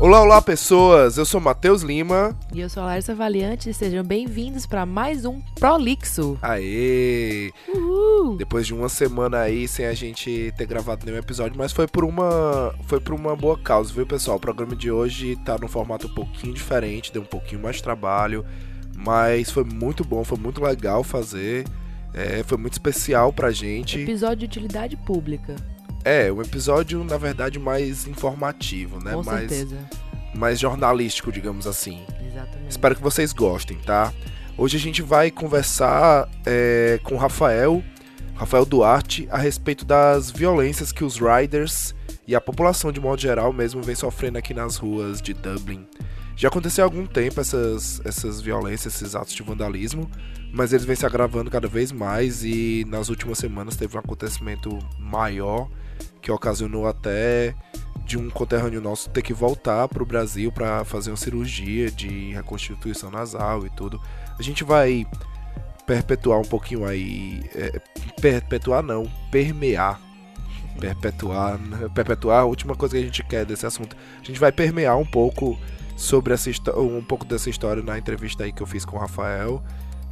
Olá, olá pessoas, eu sou Matheus Lima. E eu sou a Larissa Valiante e sejam bem-vindos para mais um Prolixo. Aê! Uhul! Depois de uma semana aí sem a gente ter gravado nenhum episódio, mas foi por uma foi por uma boa causa, viu pessoal? O programa de hoje tá num formato um pouquinho diferente, deu um pouquinho mais de trabalho, mas foi muito bom, foi muito legal fazer. É, foi muito especial pra gente. Episódio de utilidade pública. É, um episódio, na verdade, mais informativo, né? Com mais, certeza. mais jornalístico, digamos assim. Exatamente. Espero que vocês gostem, tá? Hoje a gente vai conversar é, com o Rafael, Rafael Duarte, a respeito das violências que os riders e a população de modo geral mesmo vem sofrendo aqui nas ruas de Dublin. Já aconteceu há algum tempo essas, essas violências, esses atos de vandalismo, mas eles vêm se agravando cada vez mais e nas últimas semanas teve um acontecimento maior que ocasionou até de um conterrâneo nosso ter que voltar para o Brasil para fazer uma cirurgia de reconstituição nasal e tudo. A gente vai perpetuar um pouquinho aí, é, perpetuar não, permear, perpetuar, perpetuar a última coisa que a gente quer desse assunto. A gente vai permear um pouco sobre essa um pouco dessa história na entrevista aí que eu fiz com o Rafael.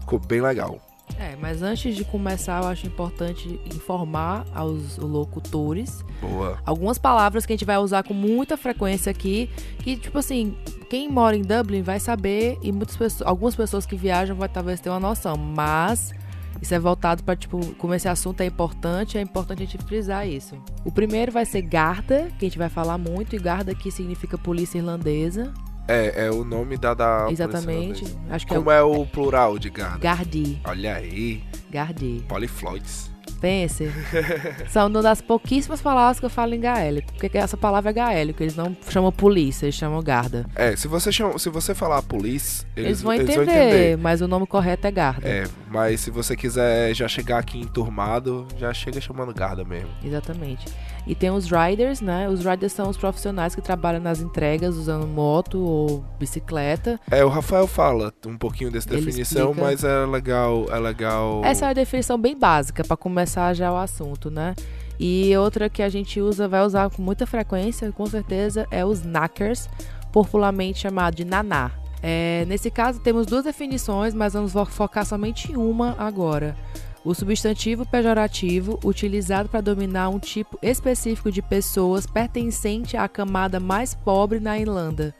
Ficou bem legal. É, mas antes de começar, eu acho importante informar aos locutores Boa. algumas palavras que a gente vai usar com muita frequência aqui, que tipo assim, quem mora em Dublin vai saber e muitas pessoas, algumas pessoas que viajam vai talvez ter uma noção, mas isso é voltado para tipo, como esse assunto é importante, é importante a gente frisar isso. O primeiro vai ser Garda, que a gente vai falar muito, e Garda aqui significa polícia irlandesa. É, é o nome da. da Exatamente. polícia Acho que Como é é o plural de Garda? o Gardi. Olha aí, Gardi. polifloids. Pense. São uma das pouquíssimas palavras que eu falo em gaélico. Porque essa palavra é gaélico. Eles não chamam polícia, eles chamam garda. É, se você, chama, se você falar police, eles, Eles, vão, entender, mas o nome correto é garda. É, mas se você quiser já chegar aqui enturmado, já chega chamando Garda mesmo. Exatamente. E tem os riders, né? Os riders são os profissionais que trabalham nas entregas usando moto ou bicicleta. É, o Rafael fala um pouquinho dessa Ele definição, explica. mas é legal, é legal. Essa é a definição bem básica para começar já o assunto, né? E outra que a gente usa, vai usar com muita frequência, com certeza, é os knackers, popularmente chamado de naná. É, nesse caso, temos duas definições, mas vamos fo- focar somente em uma agora. O substantivo pejorativo, utilizado para dominar um tipo específico de pessoas pertencente à camada mais pobre na Irlanda.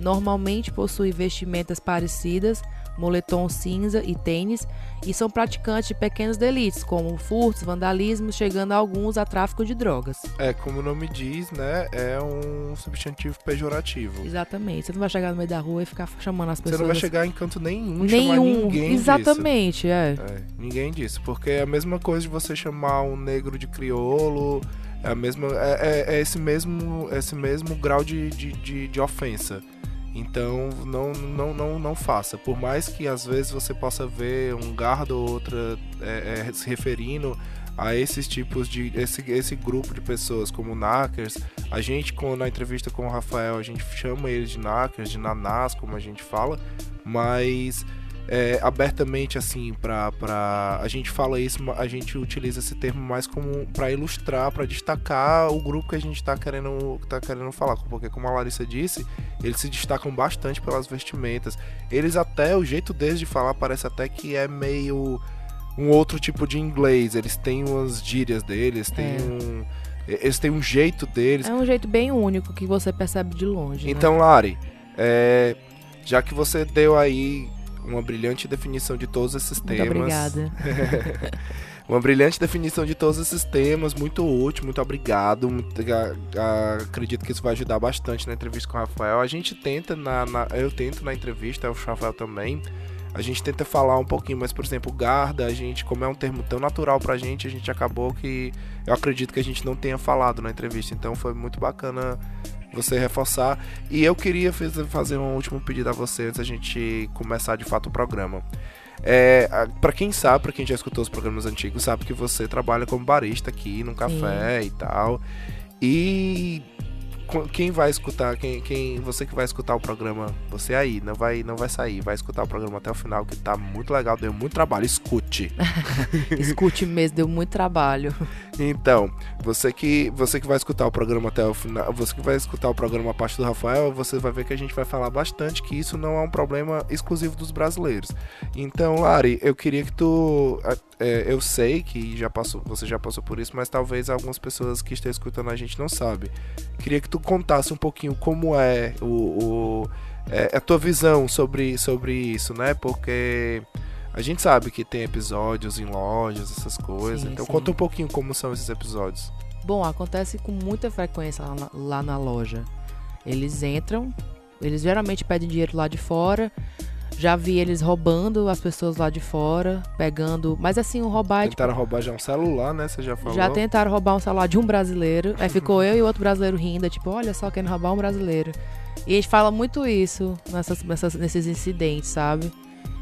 Normalmente possui vestimentas parecidas, moletom cinza e tênis, e são praticantes de pequenos delitos, como furtos, vandalismo, chegando a alguns a tráfico de drogas. É, como o nome diz, né? É um substantivo pejorativo. Exatamente. Você não vai chegar no meio da rua e ficar chamando as Você pessoas. não vai chegar em canto nenhum, chamar Nenhum. ninguém disso. Exatamente, é. É, ninguém disso, porque é a mesma coisa de você chamar um negro de criolo, é a mesma, é, é- é esse mesmo, esse mesmo grau de, de, de, de ofensa. Então não, não, não, não faça. Por mais que às vezes você possa ver um gardo ou outra é, é, se referindo a esses tipos de. esse, esse grupo de pessoas como knackers, a gente com, na entrevista com o Rafael, a gente chama eles de knackers, de nanás, como a gente fala, mas é, abertamente assim pra, pra a gente fala isso a gente utiliza esse termo mais como para ilustrar para destacar o grupo que a gente tá querendo tá querendo falar porque como a Larissa disse eles se destacam bastante pelas vestimentas eles até o jeito deles de falar parece até que é meio um outro tipo de inglês eles têm umas gírias deles têm É. um eles têm um jeito deles É um jeito bem único que você percebe de longe. né? então, Lari, é, já que você deu aí uma brilhante definição de todos esses Muito temas. obrigada. uma brilhante definição de todos esses temas, muito útil, muito obrigado. muito- a- a- acredito que isso vai ajudar bastante na entrevista com o Rafael. A gente tenta, na, na- eu tento na entrevista, o Rafael também. A gente tenta falar um pouquinho, mas, por exemplo, Garda, a gente, como é um termo tão natural pra gente, a gente acabou que. Eu acredito que a gente não tenha falado na entrevista. Então foi muito bacana você reforçar. E eu queria fazer um último pedido a você antes da gente começar de fato o programa. É, para quem sabe, para quem já escutou os programas antigos, sabe que você trabalha como barista aqui num café e tal. E quem vai escutar, quem, quem você que vai escutar o programa, você aí, não vai, não vai sair, vai escutar o programa até o final, que tá muito legal, deu muito trabalho. Escute. Escute mesmo, deu muito trabalho. Então, você que você que vai escutar o programa até o final, você que vai escutar o programa a parte do Rafael, você vai ver que a gente vai falar bastante que isso não é um problema exclusivo dos brasileiros. Então, Lari, eu queria que tu é, eu sei que já passou, você já passou por isso, mas talvez algumas pessoas que estão escutando a gente não sabe. Queria que tu contasse um pouquinho como é o, o é, a tua visão sobre, sobre isso, né? Porque a gente sabe que tem episódios em lojas, essas coisas. Sim, então sim. conta um pouquinho como são esses episódios. Bom, acontece com muita frequência lá na, lá na loja. Eles entram, eles geralmente pedem dinheiro lá de fora. Já vi eles roubando as pessoas lá de fora, pegando. Mas assim, o roubar. Tentaram tipo, roubar já um celular, né? Você já falou. Já tentaram roubar um celular de um brasileiro. Aí ficou eu e outro brasileiro rindo, tipo, olha só, querendo roubar um brasileiro. E a gente fala muito isso nessas, nessas, nesses incidentes, sabe?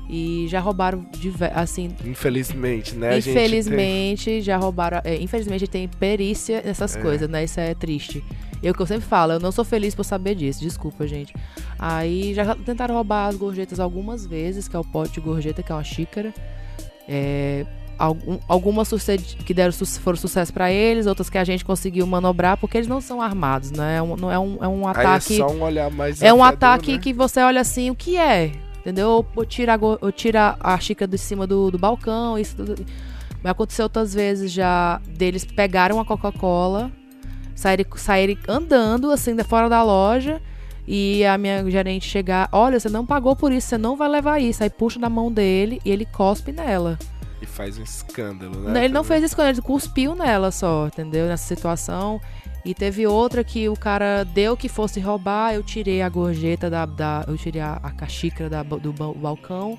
E já roubaram, assim... Infelizmente, né? Infelizmente, tem... já roubaram... É, infelizmente, tem perícia nessas é. coisas, né? Isso é triste. Eu que eu sempre falo, eu não sou feliz por saber disso, desculpa, gente. Aí já tentaram roubar as gorjetas algumas vezes, que é o pote de gorjeta, que é uma xícara. É, algum, algumas que deram, foram sucesso para eles, outras que a gente conseguiu manobrar, porque eles não são armados, né? É um, não é um, é um ataque. Aí é só um olhar mais É um ataque né? que você olha assim, o que é? Entendeu? Ou tira, ou tira a xícara de cima do, do balcão, isso tudo. Mas aconteceu outras vezes já deles pegaram a Coca-Cola, saírem, saírem andando assim de fora da loja e a minha gerente chegar, olha, você não pagou por isso, você não vai levar isso. Aí puxa na mão dele e ele cospe nela. E faz um escândalo, né? Ele não fez escândalo, ele cuspiu nela só, entendeu? Nessa situação. E teve outra que o cara deu que fosse roubar, eu tirei a gorjeta da. da eu tirei a, a xícara da, do balcão.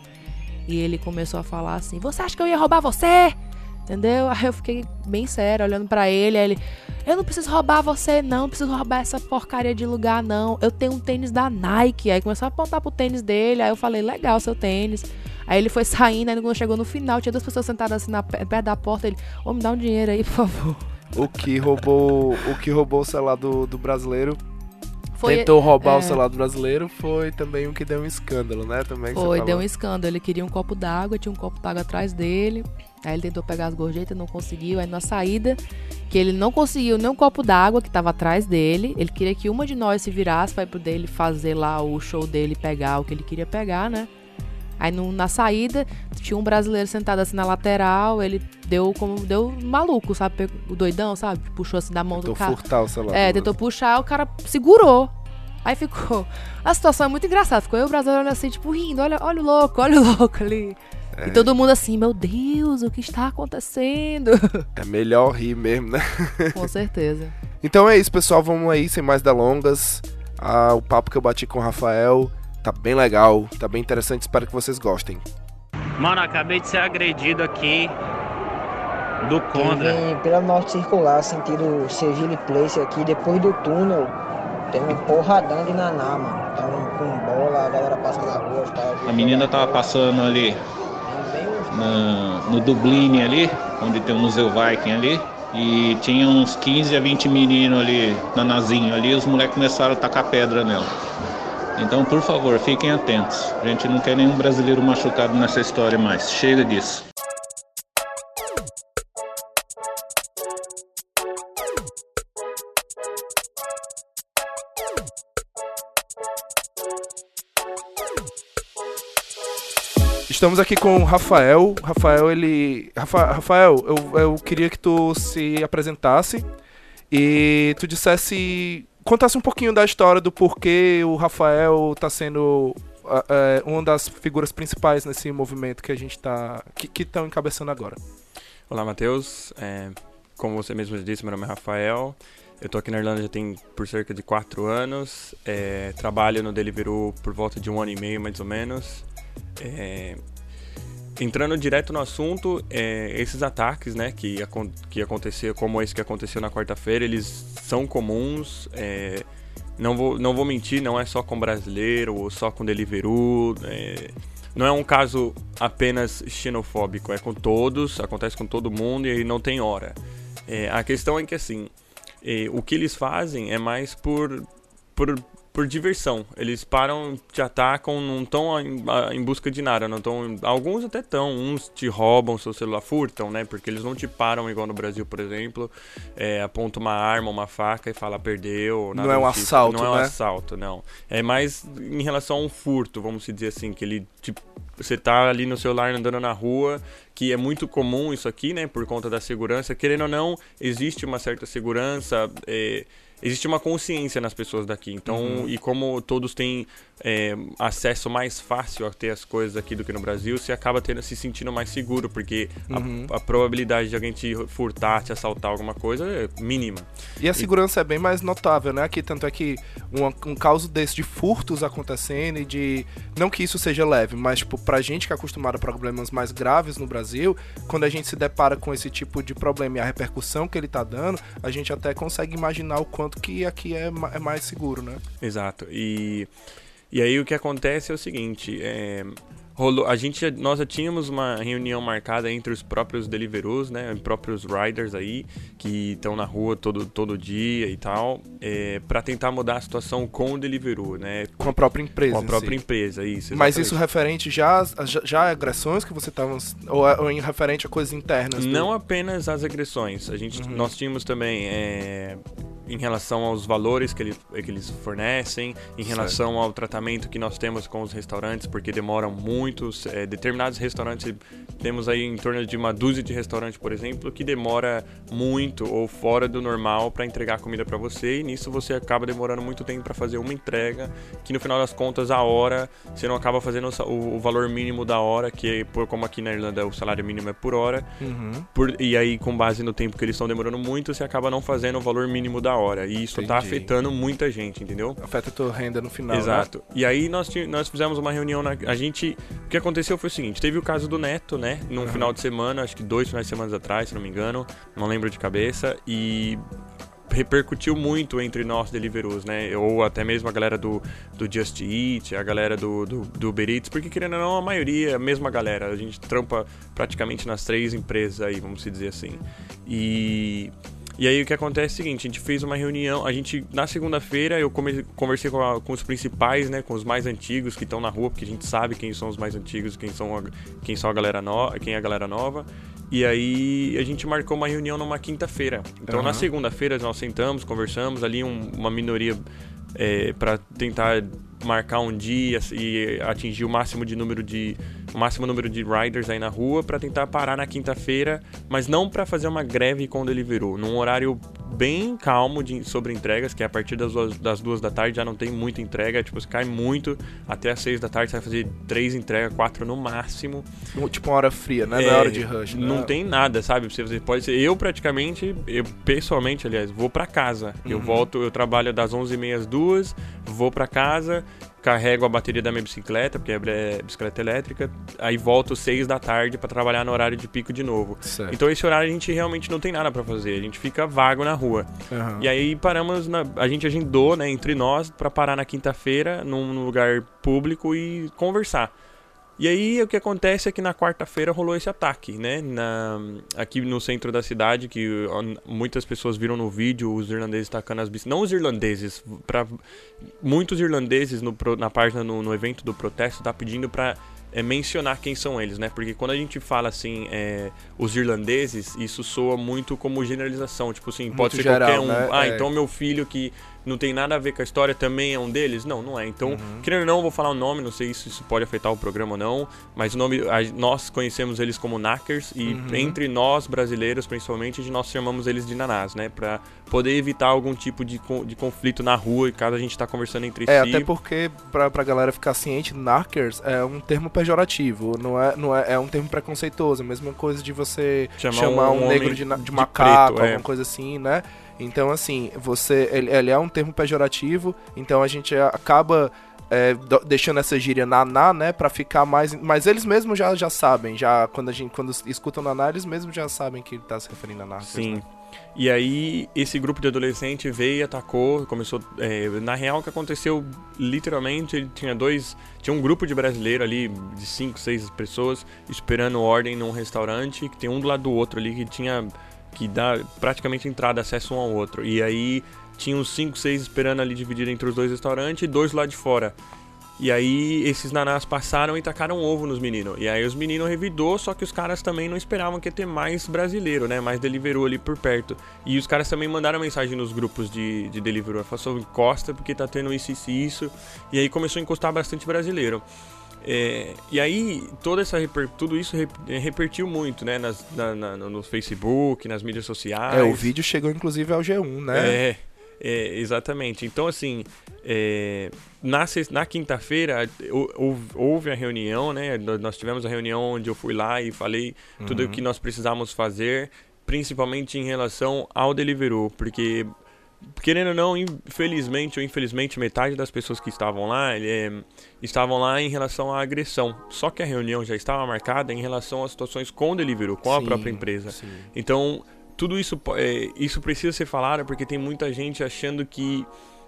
E ele começou a falar assim: Você acha que eu ia roubar você? Entendeu? Aí eu fiquei bem sério, olhando para ele. Ele: Eu não preciso roubar você, não. Não preciso roubar essa porcaria de lugar, não. Eu tenho um tênis da Nike. Aí começou a apontar pro tênis dele. Aí eu falei: Legal, seu tênis. Aí ele foi saindo, aí quando chegou no final, tinha duas pessoas sentadas assim na, perto da porta. Ele: Ô, oh, me dá um dinheiro aí, por favor o que roubou o que roubou o celular do, do brasileiro foi, tentou roubar é... o celular do brasileiro foi também o que deu um escândalo, né? Também foi, deu um escândalo. Ele queria um copo d'água, tinha um copo d'água atrás dele. Aí ele tentou pegar as gorjetas, não conseguiu. Aí na saída, que ele não conseguiu nem um copo d'água que estava atrás dele. Ele queria que uma de nós se virasse para poder ele fazer lá o show dele, pegar o que ele queria pegar, né? Aí no, na saída, tinha um brasileiro sentado assim na lateral, ele deu como. Deu maluco, sabe? O doidão, sabe? Puxou assim da mão tentou do cara. Furtar o celular. É, tentou puxar, o cara segurou. Aí ficou. A situação é muito engraçada. Ficou eu o brasileiro assim, tipo, rindo, olha, olha o louco, olha o louco ali. É. E todo mundo assim, meu Deus, o que está acontecendo? É melhor rir mesmo, né? Com certeza. Então é isso, pessoal. Vamos aí, sem mais delongas. Ah, o papo que eu bati com o Rafael. Tá bem legal, tá bem interessante, espero que vocês gostem. Mano, acabei de ser agredido aqui do Conda. Vim pela norte circular, sentido Sergile Place aqui, depois do túnel, tem um porradão de naná, mano. Tá um, com bola, a galera passa na rua, A menina tava passando ali na, no Dublin ali, onde tem o Museu Viking ali. E tinha uns 15 a 20 meninos ali, nanazinho ali, os moleques começaram a tacar pedra nela. Então, por favor, fiquem atentos. A gente não quer nenhum brasileiro machucado nessa história mais. Chega disso. Estamos aqui com o Rafael. Rafael, ele. Rafa... Rafael, eu, eu queria que tu se apresentasse e tu dissesse contasse um pouquinho da história do porquê o Rafael está sendo uh, uma das figuras principais nesse movimento que a gente está que estão encabeçando agora. Olá, Matheus. É, como você mesmo disse, meu nome é Rafael. Eu estou aqui na Irlanda já tem por cerca de quatro anos. É, trabalho no Deliveroo por volta de um ano e meio, mais ou menos. É, entrando direto no assunto, é, esses ataques, né, que, que aconteceu, como esse que aconteceu na quarta-feira, eles são comuns. É, não, vou, não vou mentir, não é só com brasileiro ou só com Deliveroo. É, não é um caso apenas xenofóbico, é com todos, acontece com todo mundo e não tem hora. É, a questão é que assim, E, o que eles fazem é mais por, por por diversão. Eles param, te atacam, não estão em, em, busca de nada, não estão. Alguns até estão, uns te roubam seu celular, furtam, né? Porque eles não te param igual no Brasil, por exemplo, é, aponta uma arma, uma faca e fala perdeu. não é um tipo. assalto, Não né? é um assalto, não. É mais em relação a um furto, vamos dizer assim, que ele tipo você tá ali no celular andando na rua, que é muito comum isso aqui, né? Por conta da segurança. Querendo ou não, existe uma certa segurança. É, existe uma consciência nas pessoas daqui. Então, uhum. e como todos têm é, acesso mais fácil a ter as coisas aqui do que no Brasil, você acaba tendo, se sentindo mais seguro, porque uhum. a, a, probabilidade de alguém te furtar, te assaltar alguma coisa é mínima. E a segurança e... é bem mais notável, né? Aqui, tanto é que um, um caso desse de furtos acontecendo e de. Não que isso seja leve, mas, tipo, pra gente que é acostumado a problemas mais graves no Brasil, quando a gente se depara com esse tipo de problema e a repercussão que ele tá dando, a gente até consegue imaginar o quanto que aqui é, é mais seguro, né? Exato. E, e aí o que acontece é o seguinte, é, rolou, a gente, nós já tínhamos uma reunião marcada entre os próprios Deliveroo's, né, os próprios riders aí, que estão na rua todo, todo dia e tal, é, para tentar mudar a situação com o Deliveroo, né. Com a própria empresa. Com a própria si. empresa, isso. Exatamente. Mas isso referente já, já, já a agressões que você estava, ou, ou em referente a coisas internas? Não do... apenas as agressões, a gente, uhum. nós tínhamos também é, em relação aos valores que, ele, que eles fornecem, em relação certo. ao tratamento que nós temos com os restaurantes, porque demoram muitos. É, determinados restaurantes, temos aí em torno de uma dúzia de restaurantes, por exemplo, que demora muito ou fora do normal para entregar comida para você, e nisso você acaba demorando muito tempo para fazer uma entrega, que no final das contas, a hora, você não acaba fazendo o, o valor mínimo da hora, que por, como aqui na Irlanda o salário mínimo é por hora, uhum. por, e aí com base no tempo que eles estão demorando muito, você acaba não fazendo o valor mínimo da hora. E isso tá Entendi. tá afetando muita gente, entendeu? Afeta a tua renda no final. Né? Exato. Né? E aí nós, nós fizemos uma reunião. Na, a gente. O que aconteceu foi o seguinte: teve o caso do Neto, né? Num uhum. final de semana, acho que dois finais de semana atrás, se não me engano. Não lembro de cabeça. E repercutiu muito entre nós Deliveroo's, né? Ou até mesmo a galera do, do Just Eat, a galera do, do, do Uber Eats, porque querendo ou não, a maioria, a mesma galera. A gente trampa praticamente nas três empresas aí, vamos dizer assim. E e aí o que acontece é o seguinte, a gente fez uma reunião, a gente na segunda-feira eu conversei com, a, com, os principais, né, com os mais antigos que estão na rua, porque a gente sabe quem são os mais antigos, quem são a, quem são a galera nova, quem é a galera nova. E aí a gente marcou uma reunião numa quinta-feira. Então uhum. na segunda-feira nós sentamos, conversamos ali um, uma minoria é, para tentar marcar um dia e atingir o máximo de número de o máximo número de riders aí na rua para tentar parar na quinta-feira, mas não para fazer uma greve com o Deliveroo, num horário bem calmo de, sobre entregas, que é a partir das duas, das duas da tarde já não tem muita entrega, tipo, você cai muito, até as seis da tarde você vai fazer três entregas, quatro no máximo. Tipo uma hora fria, né? É, não é hora de rush, né? Não tem nada, sabe? Você, você pode ser, eu praticamente, eu pessoalmente, aliás, vou para casa. Uhum. Eu volto, eu trabalho das onze e meia às duas, vou para casa, carrego a bateria da minha bicicleta, porque é bicicleta elétrica, aí volto seis da tarde para trabalhar no horário de pico de novo. Certo. Então esse horário a gente realmente não tem nada para fazer, a gente fica vago na rua. Uhum. E aí paramos, na, a gente agendou, né, entre nós para parar na quinta-feira num lugar público e conversar. E aí o que acontece é que na quarta-feira rolou esse ataque, né? Na, aqui no centro da cidade, que muitas pessoas viram no vídeo os irlandeses tacando as bicicletas. Não os irlandeses, para muitos irlandeses no, na página no, no evento do protesto tá pedindo para é, mencionar quem são eles, né? Porque quando a gente fala assim, é, os irlandeses, isso soa muito como generalização. Tipo assim, muito pode ser geral, qualquer um. Né? Ah, é. então meu filho que não tem nada a ver com a história, também é um deles? Não, não é. Então, uhum. querendo ou não, vou falar o nome, não sei se isso pode afetar o programa ou não, mas o nome, a, nós conhecemos eles como Knackers e uhum. entre nós, brasileiros principalmente, nós chamamos eles de nanás, né? Pra poder evitar algum tipo de, de conflito na rua, caso a gente tá conversando entre é, si. É, até porque, pra, pra galera ficar ciente, Knackers é um termo pejorativo, não é, não é, é um termo preconceituoso, a mesma coisa de você chamar, chamar um, um negro de, de macaco, preto, é. alguma coisa assim, né? Então, assim, você ele, ele, é um termo pejorativo, então a gente acaba é, deixando essa gíria naná, né, para ficar mais. Mas eles mesmos já, já sabem, já quando a gente quando escutam naná, eles mesmos já sabem que ele tá se referindo a naná. Sim. Né? E aí, esse grupo de adolescente veio e atacou, começou... É, na real, o que aconteceu, literalmente, ele tinha dois... Tinha um grupo de brasileiro ali, de cinco, seis pessoas, esperando ordem num restaurante, que tem um do lado do outro ali, que tinha que dá praticamente entrada, acesso um ao outro. E aí tinha uns 5, 6 esperando ali dividido entre os dois restaurantes e dois lá de fora. E aí esses nanás passaram e tacaram ovo nos meninos. E aí os meninos revidou, só que os caras também não esperavam que ia ter mais brasileiro, né? Mais Deliveroo ali por perto. E os caras também mandaram mensagem nos grupos de, de Deliveroo. Falaram, encosta porque tá tendo isso, isso e isso. E aí começou a encostar bastante brasileiro. É, e aí, toda essa tudo isso é, repertiu muito, né? Nas, na, na, no Facebook, nas mídias sociais. É, o vídeo chegou inclusive ao G1, né? É, é exatamente. Então, assim, é, na, na quinta-feira houve a reunião, né? Nós tivemos a reunião onde eu fui lá e falei uhum. tudo o que nós precisávamos fazer, principalmente em relação ao Deliveroo, porque querendo ou não, infelizmente ou infelizmente, metade das pessoas que estavam lá é, estavam lá em relação à agressão. Só que a reunião já estava marcada em relação às situações com o Deliveroo, com sim, a própria empresa. Sim. Então, tudo isso, é, isso precisa ser falado porque tem muita gente achando que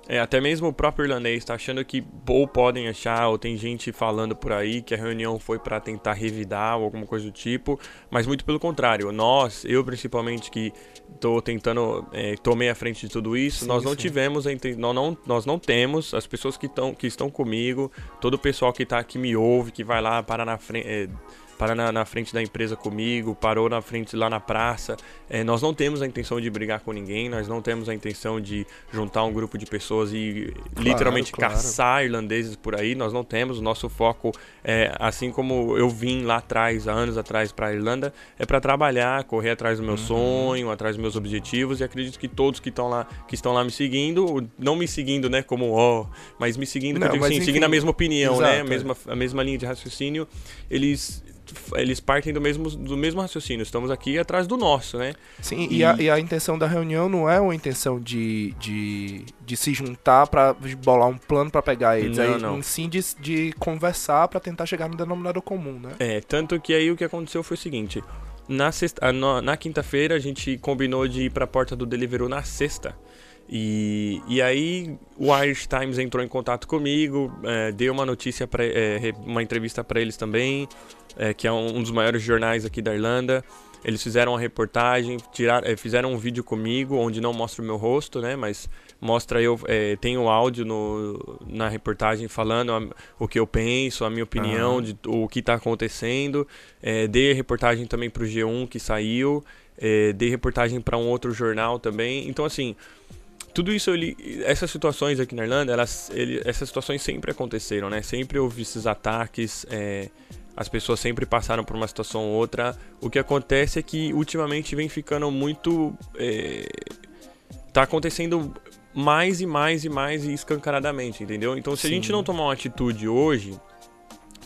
é, até mesmo o próprio irlandês está achando que ou podem achar, ou tem gente falando por aí que a reunião foi para tentar revidar ou alguma coisa do tipo, mas muito pelo contrário. Nós, eu principalmente que estou tentando, é, tomei a frente de tudo isso, sim, nós não sim. tivemos, nós não, nós não temos, as pessoas que, tão, que estão comigo, todo o pessoal que está aqui me ouve, que vai lá para na frente. É, para na, na, frente da empresa comigo, parou na frente lá na praça. É, nós não temos a intenção de brigar com ninguém, nós não temos a intenção de juntar um grupo de pessoas e claro, literalmente claro. caçar irlandeses por aí. Nós não temos. O nosso foco, é, assim como eu vim lá atrás, há anos atrás, para a Irlanda, é para trabalhar, correr atrás do meu uhum. sonho, atrás dos meus objetivos. E acredito que todos que estão lá, que estão lá me seguindo, não me seguindo, né, como ó, oh, mas me seguindo, não, digo, assim, seguindo a mesma opinião, né, exato, né, a mesma, a mesma linha de raciocínio, eles eles partem do mesmo, do mesmo raciocínio. Estamos aqui atrás do nosso, né? Sim, e, e, a, e a, intenção da reunião não é uma intenção de, de, de se juntar para bolar um plano para pegar eles. Não, é não. sim de, de conversar para tentar chegar no denominador comum, né? É, tanto que aí o que aconteceu foi o seguinte. Na, sexta, na, na quinta-feira a gente combinou de ir para a porta do Deliveroo na sexta. E, e aí o Irish Times entrou em contato comigo, é, deu uma notícia, pra, é, uma entrevista para eles também, é, que é um, um, dos maiores jornais aqui da Irlanda. Eles fizeram uma reportagem, tiraram, é, fizeram um vídeo comigo, onde não mostra o meu rosto, né? Mas mostra eu, é, tem o áudio no, na reportagem falando a, o que eu penso, a minha opinião, uhum. de o que está acontecendo. É, dei a reportagem também para o G1 que saiu, é, dei reportagem para um outro jornal também. Então, assim, tudo isso, ele, essas situações aqui na Irlanda, elas, ele, essas situações sempre aconteceram, né? Sempre houve esses ataques, é, as pessoas sempre passaram por uma situação ou outra. O que acontece é que ultimamente vem ficando muito. É, tá acontecendo mais e mais e mais e escancaradamente, entendeu? Então, se Sim. a gente não tomar uma atitude hoje,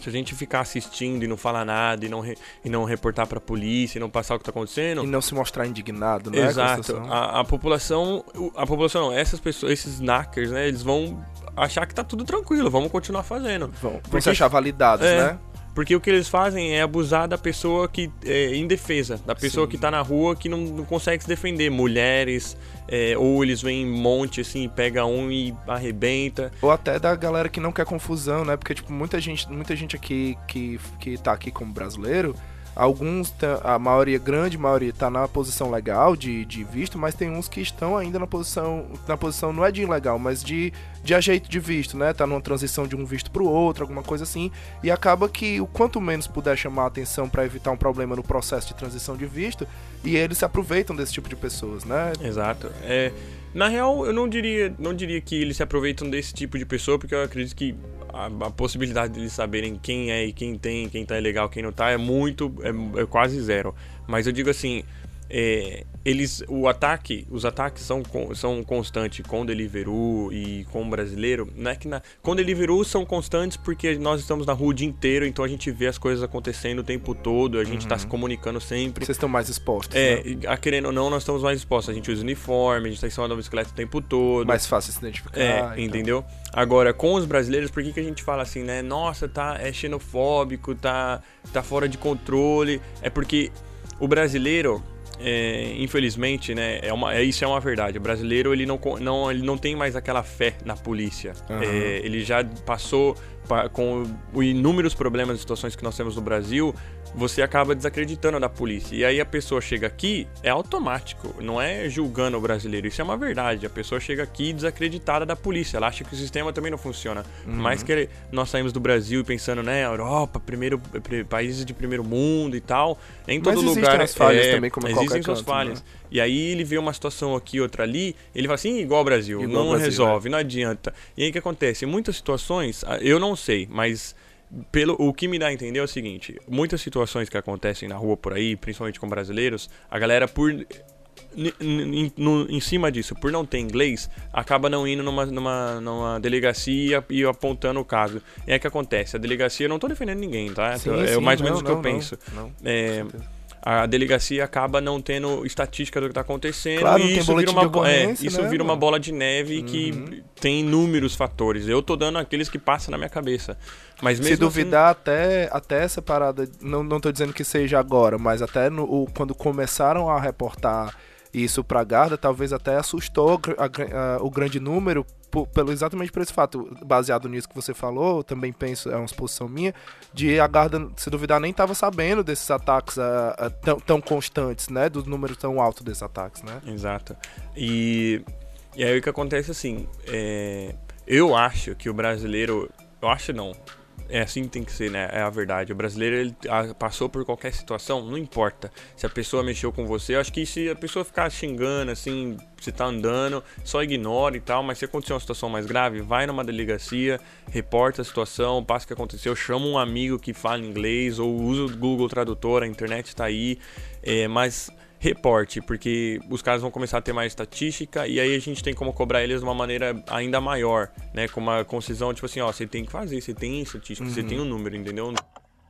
se a gente ficar assistindo e não falar nada e não, re, e não reportar para a polícia e não passar o que está acontecendo e não se mostrar indignado, né? Exato. A, a, população, a população, não, essas pessoas, esses knackers, né? Eles vão achar que tá tudo tranquilo, vamos continuar fazendo. Vão, vão se achar validados, é, né? Porque o que eles fazem é abusar da pessoa que é indefesa, da pessoa Sim. que tá na rua que não, não consegue se defender. Mulheres, é, ou eles vêm em monte, assim, pega um e arrebenta. Ou até da galera que não quer confusão, né? Porque, tipo, muita gente, muita gente aqui que, que tá aqui como brasileiro Alguns, a maioria, grande maioria, está na posição legal de, de visto, mas tem uns que estão ainda na posição, na posição não é de ilegal, mas de, de ajeito de visto, né? Tá numa transição de um visto para o outro, alguma coisa assim, e acaba que o quanto menos puder chamar a atenção para evitar um problema no processo de transição de visto, e eles se aproveitam desse tipo de pessoas, né? Exato. É, na real, eu não diria, não diria que eles se aproveitam desse tipo de pessoa, porque eu acredito que a, a, possibilidade de eles saberem quem é e quem tem, quem tá ilegal, quem não tá, é muito, é, é quase zero. Mas eu digo assim, é, eles o ataque os ataques são são constantes com o Deliveroo e com o brasileiro. Não é que na, com o Deliveroo são constantes porque nós estamos na rua o dia inteiro então a gente vê as coisas acontecendo o tempo todo a gente está uhum. se comunicando sempre. Vocês estão mais expostos é né? a querendo ou não nós estamos mais expostos. A gente usa uniforme a gente está em cima da bicicleta o tempo todo. Mais fácil se identificar é então. entendeu? Agora com os brasileiros por que, que a gente fala assim né? Nossa tá é xenofóbico tá tá fora de controle. É porque o brasileiro é, infelizmente, né, é uma, é, isso é uma verdade. O brasileiro ele não, não, ele não tem mais aquela fé na polícia. Uhum. É, ele já passou com inúmeros problemas e situações que nós temos no Brasil, você acaba desacreditando da polícia. E aí a pessoa chega aqui, é automático, não é julgando o brasileiro. Isso é uma verdade. A pessoa chega aqui desacreditada da polícia. Ela acha que o sistema também não funciona. Uhum. Mais que nós saímos do Brasil pensando, né, Europa, primeiro, países de primeiro mundo e tal. Em todo Mas lugar. As falhas é, também, como existem suas falhas. Né? E aí ele vê uma situação aqui, outra ali, ele fala assim, igual ao Brasil, igual não Brasil, resolve, é. não adianta. E aí o que acontece? Em muitas situações, eu não sei, mas pelo o que me dá a entender é o seguinte: muitas situações que acontecem na rua por aí, principalmente com brasileiros, a galera por em cima disso, por não ter inglês, acaba não indo numa, numa, numa delegacia e apontando o caso. E é que acontece, a delegacia, eu não estou defendendo ninguém, tá? Sim, é sim, mais ou menos o que eu penso. Não, é, a delegacia acaba não tendo estatística do que está acontecendo claro, e isso vira, uma, é, isso né, vira uma bola de neve uhum. que tem inúmeros fatores. Eu tô dando aqueles que passam na minha cabeça. Mas Se duvidar assim... até, até essa parada, não, não tô dizendo que seja agora, mas até no, o, quando começaram a reportar isso para Garda, talvez até assustou a, a, a, o grande número por, pelo, exatamente por esse fato, baseado nisso que você falou, também penso, é uma exposição minha, de a Garda, se duvidar, nem estava sabendo desses ataques uh, uh, tão, tão constantes, né? Dos números tão altos desses ataques, né? Exato. E, e aí o que acontece assim, é, eu acho que o brasileiro, eu acho não, é assim que tem que ser, né? É a verdade. O brasileiro ele passou por qualquer situação, não importa. Se a pessoa mexeu com você, eu acho que se a pessoa ficar xingando, assim, você tá andando, só ignora e tal, mas se acontecer uma situação mais grave, vai numa delegacia, reporta a situação, passa o que aconteceu, chama um amigo que fala inglês ou usa o Google Tradutor, a internet tá aí. É, mas reporte, porque os caras vão começar a ter mais estatística e aí a gente tem como cobrar eles de uma maneira ainda maior, né? Com uma concisão, tipo assim, ó, você tem que fazer, você tem estatística, uhum. você tem um número, entendeu?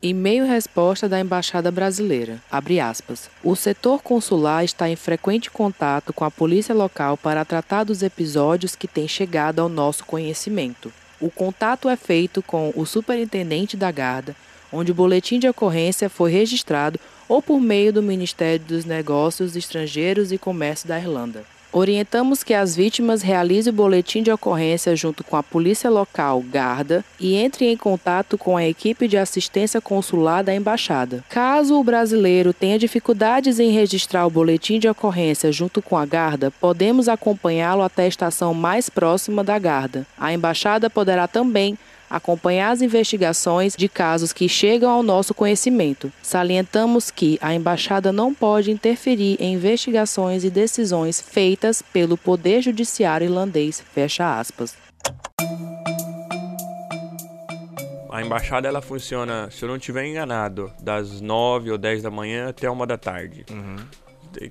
E-mail resposta da Embaixada Brasileira. Abre aspas. O setor consular está em frequente contato com a polícia local para tratar dos episódios que têm chegado ao nosso conhecimento. O contato é feito com o superintendente da Guarda, onde o boletim de ocorrência foi registrado ou por meio do Ministério dos Negócios Estrangeiros e Comércio da Irlanda. Orientamos que as vítimas realizem o boletim de ocorrência junto com a polícia local, Garda, e entrem em contato com a equipe de assistência consular da embaixada. Caso o brasileiro tenha dificuldades em registrar o boletim de ocorrência junto com a Garda, podemos acompanhá-lo até a estação mais próxima da Garda. A embaixada poderá também acompanhar as investigações de casos que chegam ao nosso conhecimento. Salientamos que a embaixada não pode interferir em investigações e decisões feitas pelo Poder Judiciário irlandês. Fecha aspas. A embaixada ela funciona, se eu não estiver enganado, das 9 ou 10 da manhã até uma da tarde. Uhum.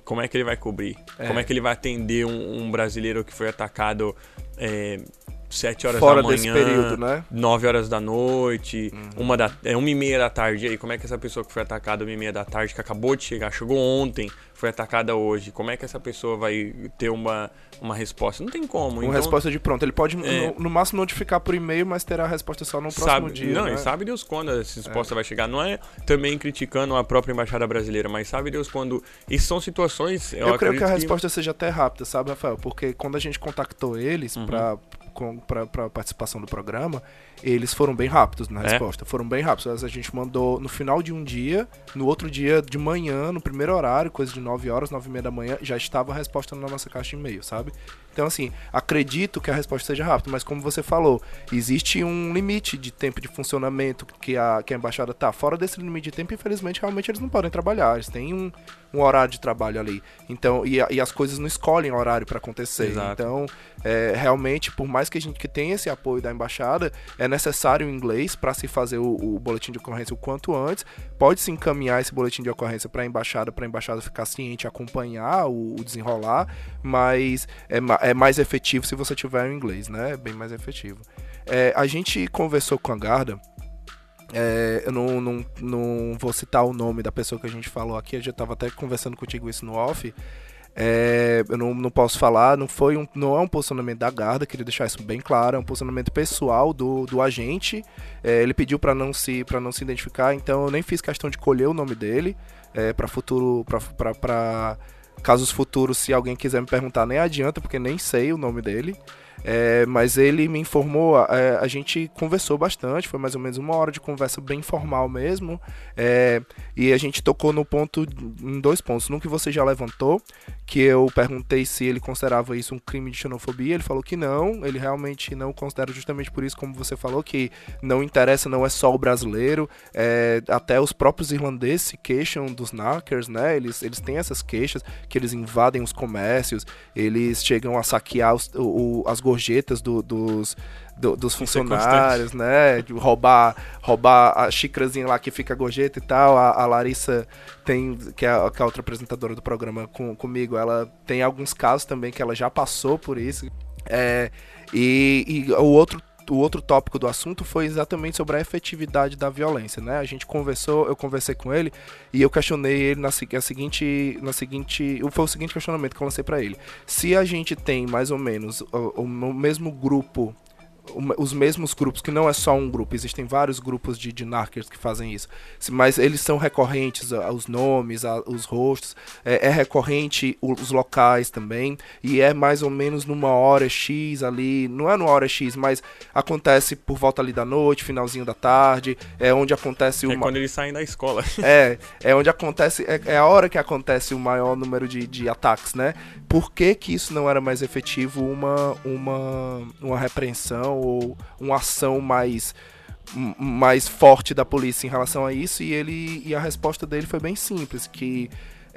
Como é que ele vai cobrir? É. Como é que ele vai atender um, um brasileiro que foi atacado é, 7 horas Fora da manhã, desse período, né? 9 horas da noite, uhum. uma da, é uma e meia da tarde. E aí, como é que essa pessoa que foi atacada uma e meia da tarde, que acabou de chegar, chegou ontem, foi atacada hoje, como é que essa pessoa vai ter uma, uma resposta? Não tem como. Uma então, resposta de pronto. Ele pode, é, no, no, máximo, notificar por e-mail, mas terá a resposta só no próximo sabe, dia. Não, né? e sabe Deus quando essa resposta é. vai chegar. Não é também criticando a própria embaixada brasileira, mas sabe Deus quando. Isso são situações. Eu, eu creio que a resposta seja até rápida, sabe, Rafael? Porque quando a gente contactou eles uhum. para para participação do programa, eles foram bem rápidos na é? resposta. Foram bem rápidos. A gente mandou no final de um dia, no outro dia de manhã, no primeiro horário, coisa de 9 horas, 9 e meia da manhã, já estava a resposta na nossa caixa de e-mail, sabe? Então, assim, acredito que a resposta seja rápida, mas como você falou, existe um limite de tempo de funcionamento que a, que a embaixada tá. Fora desse limite de tempo, infelizmente, realmente eles não podem trabalhar. Eles têm um, um horário de trabalho ali. Então, e, e as coisas não escolhem horário para acontecer. Exato. Então, é, realmente, por mais que a gente que tenha esse apoio da embaixada, é necessário o inglês para se fazer o, o, boletim de ocorrência o quanto antes. Pode-se encaminhar esse boletim de ocorrência para a embaixada, para a embaixada ficar ciente, acompanhar o, o desenrolar, mas é, é, mais efetivo se você tiver o inglês, né? É bem mais efetivo. É, a gente conversou com a Garda. É, eu não, não, não vou citar o nome da pessoa que a gente falou aqui, eu já estava até conversando contigo isso no off. É, eu não, não posso falar, não foi um, não é um posicionamento da Garda, queria deixar isso bem claro, é um posicionamento pessoal do, do agente. É, ele pediu para não se para não se identificar, então eu nem fiz questão de colher o nome dele é, para futuro para casos futuros, se alguém quiser me perguntar, nem adianta porque nem sei o nome dele. É, mas ele me informou, é, a gente conversou bastante, foi mais ou menos uma hora de conversa bem informal mesmo. É, e a gente tocou no ponto, em dois pontos. No que você já levantou, que eu perguntei se ele considerava isso um crime de xenofobia. Ele falou que não, ele realmente não considera, justamente por isso, como você falou, que não interessa, não é só o brasileiro. É, até os próprios irlandeses se queixam dos knackers, né? Eles, eles têm essas queixas, que eles invadem os comércios, eles chegam a saquear os, o, as gorjetas do, dos, do, dos funcionários, né? De roubar, roubar a xícarazinha lá que fica a gorjeta e tal. A, a Larissa tem, que é, a, que é a outra apresentadora do programa com, comigo, ela tem alguns casos também que ela já passou por isso. É, e, e o outro o outro tópico do assunto foi exatamente sobre a efetividade da violência, né? A gente conversou, eu conversei com ele e eu questionei ele na seguinte, na seguinte, foi o seguinte questionamento que eu lancei para ele. Se a gente tem mais ou menos o, o mesmo grupo os mesmos grupos, que não é só um grupo, existem vários grupos de, de narkers que fazem isso, mas eles são recorrentes, os nomes, os rostos, é, é, recorrente os locais também, e é mais ou menos numa hora X ali, não é numa hora X, mas acontece por volta ali da noite, finalzinho da tarde, é onde acontece o... É quando eles saem da escola. é, é onde acontece, é, é a hora que acontece o maior número de, de ataques, né? Por que que isso não era mais efetivo uma, uma, uma repreensão ou uma ação mais mais forte da polícia em relação a isso e ele e a resposta dele foi bem simples que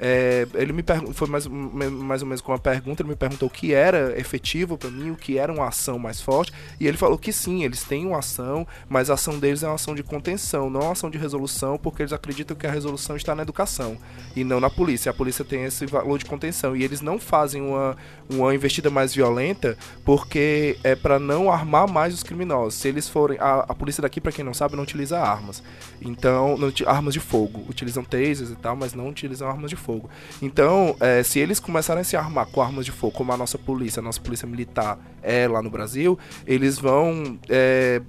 é, ele me foi mais, mais ou menos com uma pergunta, ele me perguntou o que era efetivo para mim, o que era uma ação mais forte, e ele falou que sim, eles têm uma ação, mas a ação deles é uma ação de contenção, não uma ação de resolução, porque eles acreditam que a resolução está na educação e não na polícia. A polícia tem esse valor de contenção e eles não fazem uma, uma investida mais violenta porque é para não armar mais os criminosos. Se eles forem. A, a polícia daqui, para quem não sabe, não utiliza armas. Então, não, armas de fogo. Utilizam tasers e tal, mas não utilizam armas de fogo. Então, é, se eles começarem a se armar com armas de fogo, como a nossa polícia, a nossa polícia militar é lá no Brasil, eles vão é,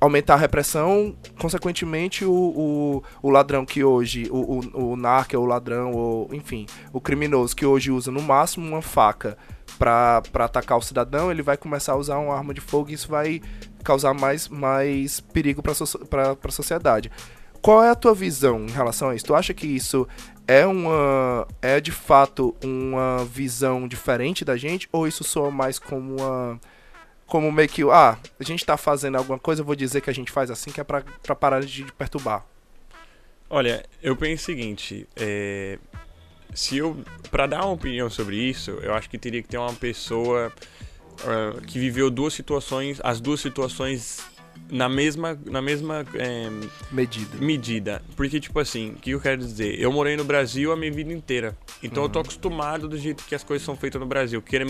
aumentar a repressão, consequentemente o, o, o ladrão que hoje, o, o, o narco, o ladrão, ou, enfim, o criminoso que hoje usa no máximo uma faca para atacar o cidadão, ele vai começar a usar uma arma de fogo e isso vai causar mais, mais perigo para a sociedade. Qual é a tua visão em relação a isso? Tu acha que isso é uma é de fato uma visão diferente da gente ou isso soa mais como uma como meio que ah, a gente tá fazendo alguma coisa, eu vou dizer que a gente faz assim que é para parar de perturbar. Olha, eu penso o seguinte, é, se eu para dar uma opinião sobre isso, eu acho que teria que ter uma pessoa uh, que viveu duas situações, as duas situações na mesma, na mesma é, medida. medida. Porque, tipo assim, o que eu quero dizer? Eu morei no Brasil a minha vida inteira. Então uhum. eu tô uhum. acostumado do jeito que as coisas são feitas no Brasil. Quer,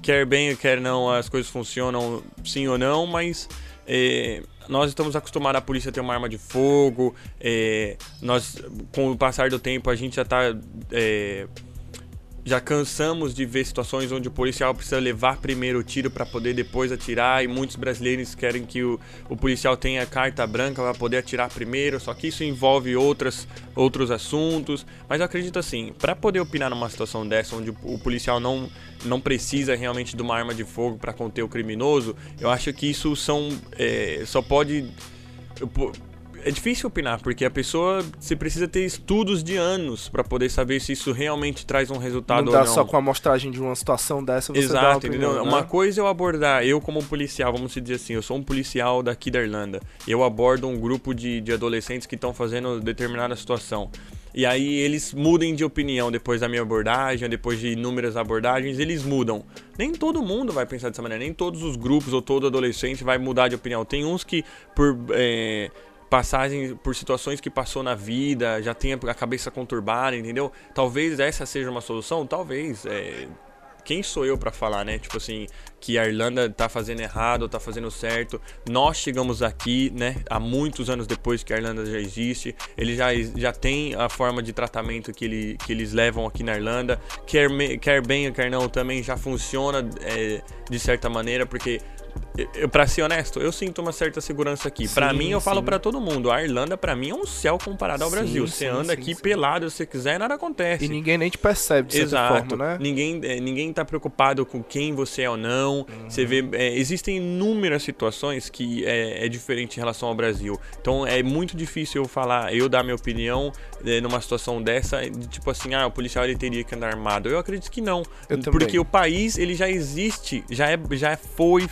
quer bem, quer não, as coisas funcionam sim ou não, mas é, nós estamos acostumados a polícia ter uma arma de fogo. É, nós, com o passar do tempo, a gente já tá. Já cansamos de ver situações onde o policial precisa levar primeiro o tiro para poder depois atirar e muitos brasileiros querem que o, o policial tenha carta branca para poder atirar primeiro, só que isso envolve outras, outros assuntos. Mas eu acredito assim, para poder opinar numa situação dessa onde o, o policial não, não precisa realmente de uma arma de fogo para conter o criminoso, eu acho que isso são é, só pode é difícil opinar, porque a pessoa você precisa ter estudos de anos para poder saber se isso realmente traz um resultado não dá ou não. só com a amostragem de uma situação dessa você Exato, dá uma opinião, né? Uma coisa é eu abordar, eu como policial, vamos dizer assim, eu sou um policial daqui da Irlanda. Eu abordo um grupo de, de adolescentes que estão fazendo determinada situação. E aí eles mudem de opinião depois da minha abordagem, depois de inúmeras abordagens, eles mudam. Nem todo mundo vai pensar dessa maneira, nem todos os grupos ou todo adolescente vai mudar de opinião. Tem uns que por é, passagem por situações que passou na vida, já tem a cabeça conturbada, entendeu? Talvez essa seja uma solução, talvez. É... Quem sou eu para falar, né? Tipo assim, que a Irlanda tá fazendo errado tá fazendo certo. Nós chegamos aqui, né? Há muitos anos depois que a Irlanda já existe. Ele já, já tem a forma de tratamento que, ele, que eles levam aqui na Irlanda. Quer, quer bem ou quer não, também já funciona é, de certa maneira, porque pra ser honesto, eu sinto uma certa segurança aqui. Para mim, eu sim. falo para todo mundo, a Irlanda para mim é um céu comparado ao sim, Brasil. Você anda aqui pelado se você quiser, nada acontece. E ninguém nem te percebe de Exato. certa forma, né? Ninguém, é, ninguém tá preocupado com quem você é ou não. Uhum. Você vê, é, existem inúmeras situações que é, é, diferente em relação ao Brasil. Então é muito difícil eu falar, eu dar minha opinião é, numa situação dessa, de, tipo assim, ah, o policial ele teria que andar armado. Eu acredito que não. Eu porque o país ele já existe, já, é, já foi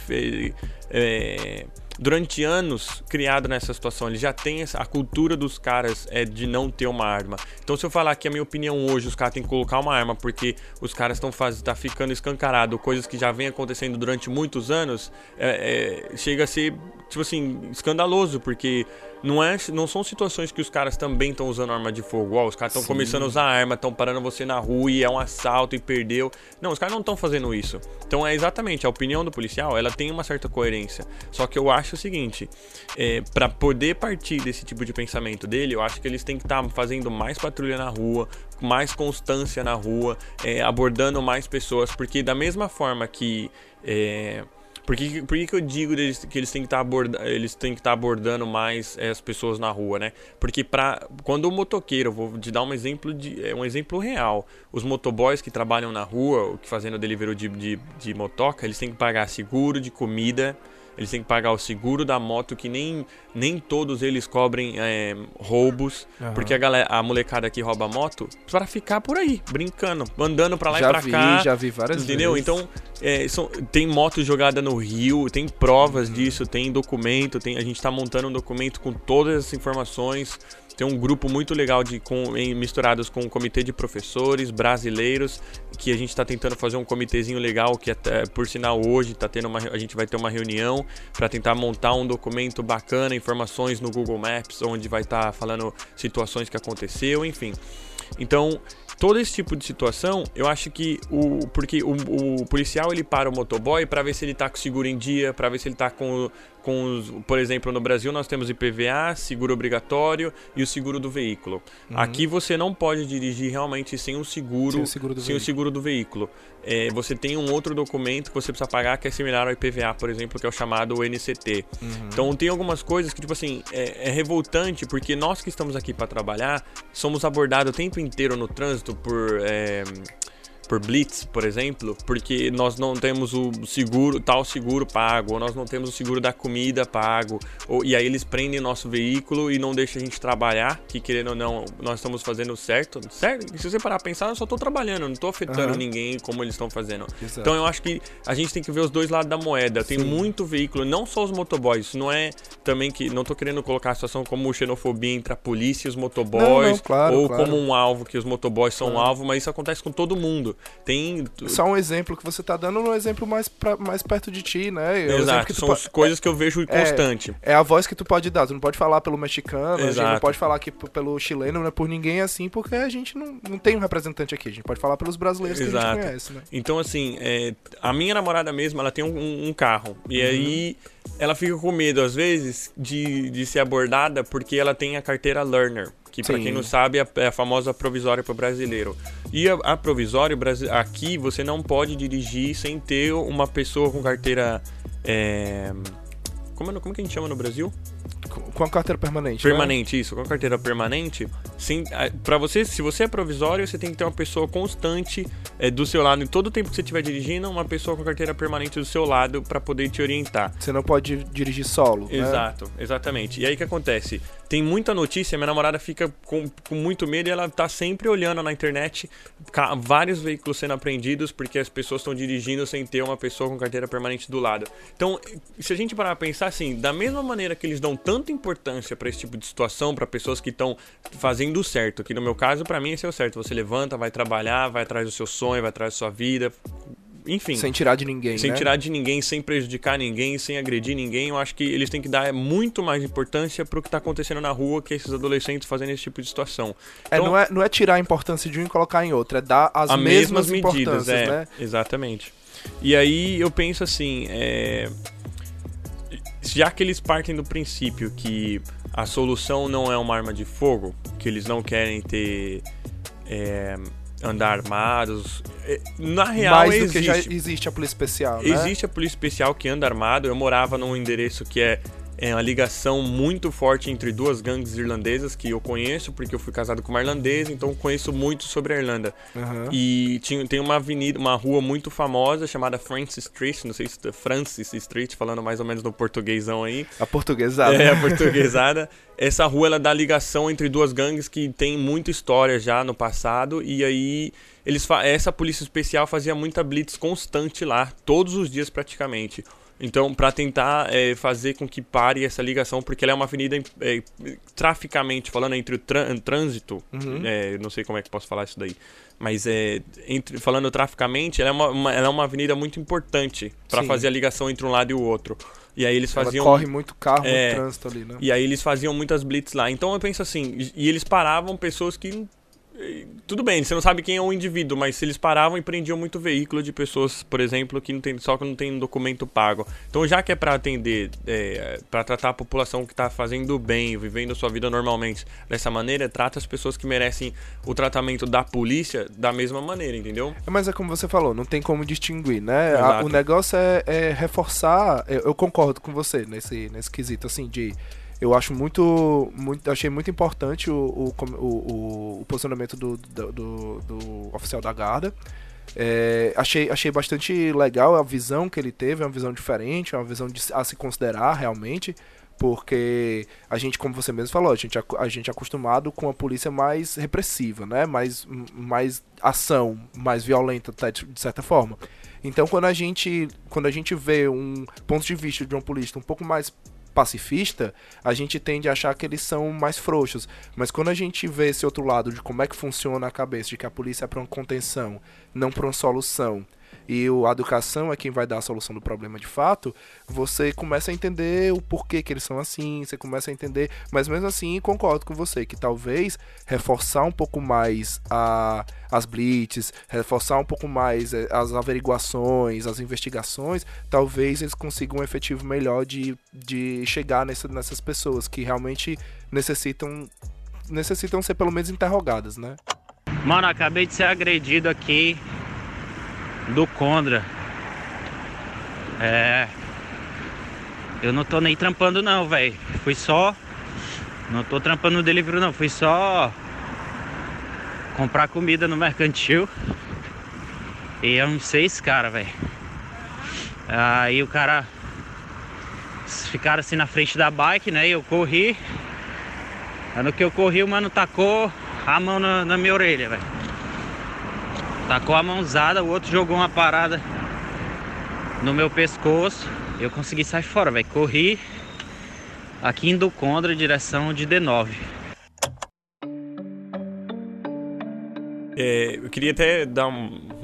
é, durante anos criado nessa situação. Ele já tem essa, a cultura dos caras é de não ter uma arma. Então, se eu falar que a minha opinião hoje, os caras têm que colocar uma arma porque os caras estão tá ficando escancarado, coisas que já vem acontecendo durante muitos anos, é, é, chega a ser tipo assim escandaloso porque não, é, não são situações que os caras também estão usando arma de fogo. Ó, os caras estão começando a usar arma, estão parando você na rua e é um assalto e perdeu. Não, os caras não estão fazendo isso. Então é exatamente, a opinião do policial, ela tem uma certa coerência. Só que eu acho o seguinte, é, para poder partir desse tipo de pensamento dele, eu acho que eles têm que estar tá fazendo mais patrulha na rua, mais constância na rua, é, abordando mais pessoas, porque da mesma forma que... É, por que, por que, que eu digo deles, que eles têm que tá estar tá abordando mais é, as pessoas na rua, né? Porque pra, quando o motoqueiro, vou te dar um exemplo de é um exemplo real. Os motoboys que trabalham na rua, que fazendo delivery de, de, de motoca, eles têm que pagar seguro de comida, eles têm que pagar o seguro da moto, que nem, nem todos eles cobrem é, roubos, uhum. porque a, galera, a molecada aqui rouba moto para ficar por aí, brincando, andando para lá já e pra vi, cá. Já vi várias entendeu? vezes. Então, é, são, tem moto jogada no rio, tem provas uhum. disso, tem documento, tem, a gente tá montando um documento com todas as informações tem um grupo muito legal de com, em, misturados com um comitê de professores brasileiros que a gente está tentando fazer um comitêzinho legal que até por sinal hoje tá tendo uma, a gente vai ter uma reunião para tentar montar um documento bacana, informações no Google Maps onde vai estar tá falando situações que aconteceu, enfim. Então todo esse tipo de situação, eu acho que o porque o, o policial ele para o motoboy para ver se ele tá com seguro em dia, para ver se ele tá com com os, por exemplo, no Brasil nós temos IPVA, seguro obrigatório e o seguro do veículo. Uhum. Aqui você não pode dirigir realmente sem o seguro, sem o seguro do sem veículo. O seguro do veículo. É, você tem um outro documento que você precisa pagar que é similar ao IPVA, por exemplo, que é o chamado NCT. Uhum. Então tem algumas coisas que tipo assim é, é revoltante porque nós que estamos aqui para trabalhar somos abordados o tempo inteiro no trânsito por é, por blitz, por exemplo, porque nós não temos o seguro, tal seguro pago, ou nós não temos o seguro da comida pago, ou, e aí eles prendem nosso veículo e não deixam a gente trabalhar, que querendo ou não, nós estamos fazendo certo. Certo? Se você parar a pensar, eu só estou trabalhando, não estou afetando uhum. ninguém como eles estão fazendo. Exato. Então eu acho que a gente tem que ver os dois lados da moeda. Tem Sim. muito veículo, não só os motoboys, isso não é também que não estou querendo colocar a situação como xenofobia entre a polícia e os motoboys, não, não, claro, ou claro. como um alvo que os motoboys são claro. um alvo, mas isso acontece com todo mundo. Tem. Só um exemplo que você tá dando um exemplo mais, pra, mais perto de ti, né? É Exato, são coisas que eu vejo é, constante. É, a voz que tu pode dar. Tu não pode falar pelo mexicano, Exato. a gente não pode falar aqui pelo chileno, não é por ninguém assim, porque a gente não, não tem um representante aqui. A gente pode falar pelos brasileiros Exato. que a gente conhece, né? Então, assim, é, a minha namorada mesmo, ela tem um, um carro. E uhum. aí ela fica com medo, às vezes, de, de ser abordada porque ela tem a carteira learner que para quem não sabe é, é a famosa provisória para o brasileiro. E a, a provisória aqui você não pode dirigir sem ter uma pessoa com carteira é, como, como que a gente chama no Brasil? Com a carteira permanente. Né? Permanente, né? isso. Com a carteira permanente, sim, para você, se você é provisório, você tem que ter uma pessoa constante é, do seu lado. Em todo o tempo que você estiver dirigindo, uma pessoa com carteira permanente do seu lado para poder te orientar. Você não pode dirigir solo. Né? Exato, né? exatamente. E aí o que acontece? Tem muita notícia, minha namorada fica com, com muito medo e ela tá sempre olhando na internet vários veículos sendo apreendidos porque as pessoas estão dirigindo sem ter uma pessoa com carteira permanente do lado. Então, se a gente parar pra pensar assim, da mesma maneira que eles dão tanta importância para esse tipo de situação, para pessoas que estão fazendo o certo, que no meu caso, para mim, esse é o certo. Você levanta, vai trabalhar, vai atrás do seu sonho, vai atrás da sua vida, enfim. Sem tirar de ninguém. Sem né? tirar de ninguém, sem prejudicar ninguém, sem agredir ninguém. Eu acho que eles têm que dar muito mais importância pro que tá acontecendo na rua que esses adolescentes fazendo esse tipo de situação. É, então, não, é, não é tirar a importância de um e colocar em outro, é dar as mesmas, mesmas medidas, é, né? Exatamente. E aí eu penso assim, é... já que eles partem do princípio que a solução não é uma arma de fogo, que eles não querem ter. É andar armados. É, na real, Mais do existe. que já existe a polícia especial, né? Existe a polícia especial que anda armado. Eu morava num endereço que é é uma ligação muito forte entre duas gangues irlandesas que eu conheço, porque eu fui casado com uma irlandesa, então conheço muito sobre a Irlanda. Uhum. E tinha, tem uma avenida, uma rua muito famosa chamada Francis Street, não sei se é Francis Street, falando mais ou menos no portuguesão aí. A portuguesada. É, a portuguesada. Essa rua ela dá ligação entre duas gangues que tem muita história já no passado, e aí eles essa polícia especial fazia muita blitz constante lá, todos os dias praticamente. Então, para tentar é, fazer com que pare essa ligação, porque ela é uma avenida, é, traficamente falando, entre o trânsito, uhum. é, não sei como é que posso falar isso daí, mas é, entre, falando traficamente, ela é uma, uma, ela é uma avenida muito importante para fazer a ligação entre um lado e o outro. E aí eles faziam. Ela corre muito carro no trânsito ali, né? E aí eles faziam muitas blitz lá. Então eu penso assim, e eles paravam pessoas que tudo bem, você não sabe quem é o indivíduo, mas se eles paravam e prendiam muito veículo de pessoas, por exemplo, que não tem só que não tem um documento pago. Então, já que é para atender, é, para tratar a população que está fazendo bem, vivendo a sua vida normalmente dessa maneira, trata as pessoas que merecem o tratamento da polícia da mesma maneira, entendeu? É, mas é como você falou, não tem como distinguir, né? A, o negócio é, é reforçar. Eu, eu, concordo com você nesse, nesse quesito, assim, de eu acho muito, muito achei muito importante o, o, o, o posicionamento do, do, do, do, oficial da guarda. É, achei, achei bastante legal a visão que ele teve, é uma visão diferente, é uma visão de, a se considerar realmente, porque a gente, como você mesmo falou, a gente, a, gente é acostumado com a polícia mais repressiva, né? mais, mais ação, mais violenta, de certa forma. Então, quando a gente, quando a gente vê um ponto de vista de um polícia um pouco mais pacifista, a gente tende a achar que eles são mais frouxos. Mas quando a gente vê esse outro lado de como é que funciona a cabeça, de que a polícia é para uma contenção, não para uma solução, e a educação é quem vai dar a solução do problema de fato, você começa a entender o porquê que eles são assim, você começa a entender, mas mesmo assim concordo com você que talvez reforçar um pouco mais a, as blitz, reforçar um pouco mais eh, as averiguações, as investigações, talvez eles consigam um efetivo melhor de, de chegar nessa, nessas pessoas que realmente necessitam necessitam ser pelo menos interrogadas, né? Mano, acabei de ser agredido aqui do Condra. É. Eu não tô nem trampando não, velho. Fui só. Não tô trampando no delivery não, fui só comprar comida no mercantil. E é uns seis caras, velho. Aí o cara ficaram assim na frente da bike, né? E eu corri. Aí no que eu corri, o mano tacou a mão na, na minha orelha, velho. Tacou a mãozada, o outro jogou uma parada no meu pescoço. Eu consegui sair fora, velho. Corri aqui em Condra, direção de D9. É, eu queria até dar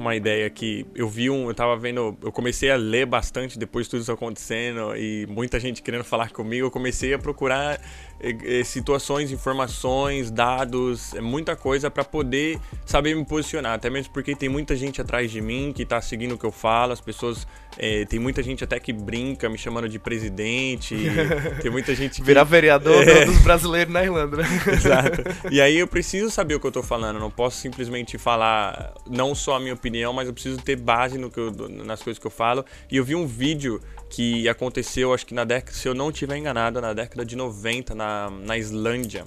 uma ideia aqui. Eu vi um, eu tava vendo, eu comecei a ler bastante depois de tudo isso acontecendo e muita gente querendo falar comigo. Eu comecei a procurar é, é, situações, informações, dados, é muita coisa para poder saber me posicionar. Até mesmo porque tem muita gente atrás de mim que tá seguindo o que eu falo, as pessoas. É, tem muita gente até que brinca me chamando de presidente. tem muita gente que. Virar vereador é... dos brasileiros na Irlanda, né? Exato. E aí eu preciso saber o que eu tô falando. Eu não posso simplesmente falar não só a minha opinião, mas eu preciso ter base no que eu, nas coisas que eu falo. E eu vi um vídeo que aconteceu, acho que na década, se eu não estiver enganado, na década de 90 na, na Islândia.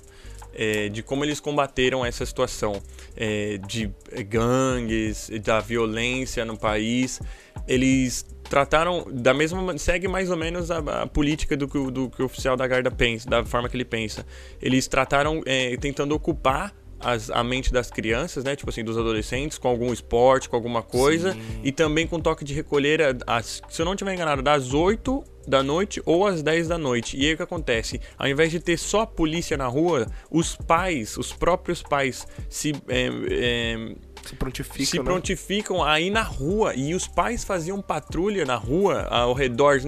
É, de como eles combateram essa situação é, de gangues, da violência no país. Eles trataram da mesma segue mais ou menos a, a política do que, do que o oficial da guarda pensa, da forma que ele pensa. Eles trataram é, tentando ocupar as, a mente das crianças, né? Tipo assim, dos adolescentes, com algum esporte, com alguma coisa. Sim. E também com toque de recolher, as, se eu não estiver enganado, das 8 da noite ou às 10 da noite. E aí o que acontece? Ao invés de ter só a polícia na rua, os pais, os próprios pais se. É, é, se prontificam, se né? prontificam a ir na rua e os pais faziam patrulha na rua ao redor.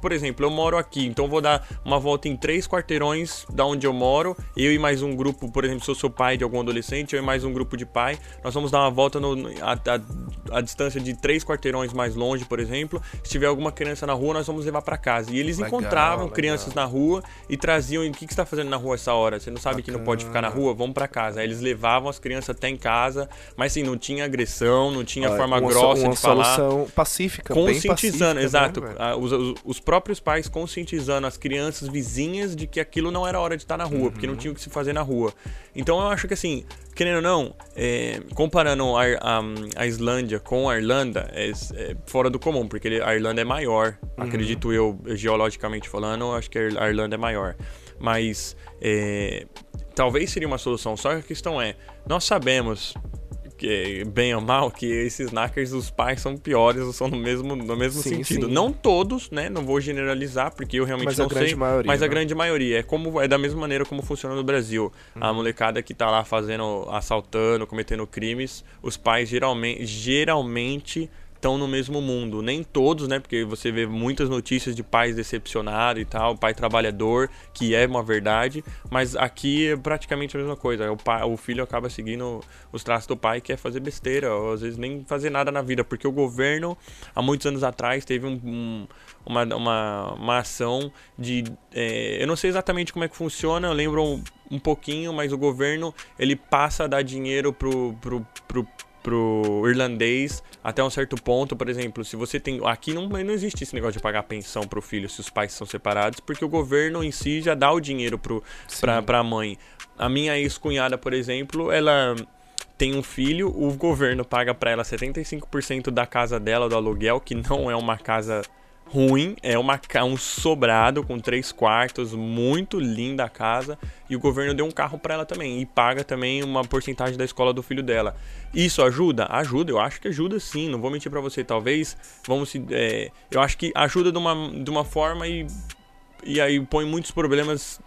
Por exemplo, eu moro aqui, então vou dar uma volta em três quarteirões da onde eu moro. Eu e mais um grupo, por exemplo, se eu sou pai de algum adolescente, eu e mais um grupo de pai, nós vamos dar uma volta no, a, a, a, distância de três quarteirões mais longe, por exemplo. Se tiver alguma criança na rua, nós vamos levar para casa. E eles legal, encontravam legal. crianças na rua e traziam: o que, que você está fazendo na rua essa hora? Você não sabe Bacana. que não pode ficar na rua? Vamos para casa. Aí eles levavam as crianças até em casa, mas assim, não tinha agressão, não tinha forma uma, grossa uma de falar. solução pacífica, Conscientizando, pacífica, exato. né, os, os- os próprios pais conscientizando as crianças vizinhas de que aquilo não era hora de estar na rua, porque não Uhum. tinha o que se fazer na rua. Então eu acho que assim, querendo ou não, é, comparando a, a, a Islândia com a Irlanda, é, é fora do comum, porque ele- a Irlanda é maior. Uhum. Acredito eu, geologicamente falando, eu acho que a Irlanda é maior. Mas é, talvez seria uma solução, só que a questão é, nós sabemos que, bem ou mal, que esses knackers, os pais são piores, ou são no mesmo, no mesmo Sim, sentido. sim. Não todos, né? Não vou generalizar, porque eu realmente Mas a não sei. maioria, mas a né? grande maioria. É como é da mesma maneira como funciona no Brasil. Uhum. A molecada que tá lá fazendo, assaltando, cometendo crimes, os pais geralmente, geralmente estão no mesmo mundo. Nem todos, né? Porque você vê muitas notícias de pais decepcionados e tal, pai trabalhador, que é uma verdade, mas aqui é praticamente a mesma coisa. O, pai, o filho acaba seguindo os traços do pai, que é fazer besteira, ou às vezes nem fazer nada na vida, porque o governo, há muitos anos atrás, teve um- um- uma, uma, uma ação de. é, eu não sei exatamente como é que funciona, eu lembro um, um pouquinho, mas o governo ele passa a dar dinheiro pro, pro, pro, pro irlandês até um certo ponto, por exemplo, se você tem aqui não, não existe esse negócio de pagar pensão pro filho se os pais são separados, porque o governo em si já dá o dinheiro pro pra, pra mãe. A minha ex-cunhada, por exemplo, ela tem um filho, o governo paga pra ela 75% da casa dela do aluguel, que não é uma casa ruim, é uma, um sobrado com três quartos, muito linda a casa, e o governo deu um carro pra ela também, e paga também uma porcentagem da escola do filho dela. Isso ajuda? Ajuda, eu acho que ajuda sim, não vou mentir pra você, talvez, vamos se, é, eu acho que ajuda de uma, de uma forma e, e aí põe muitos problemas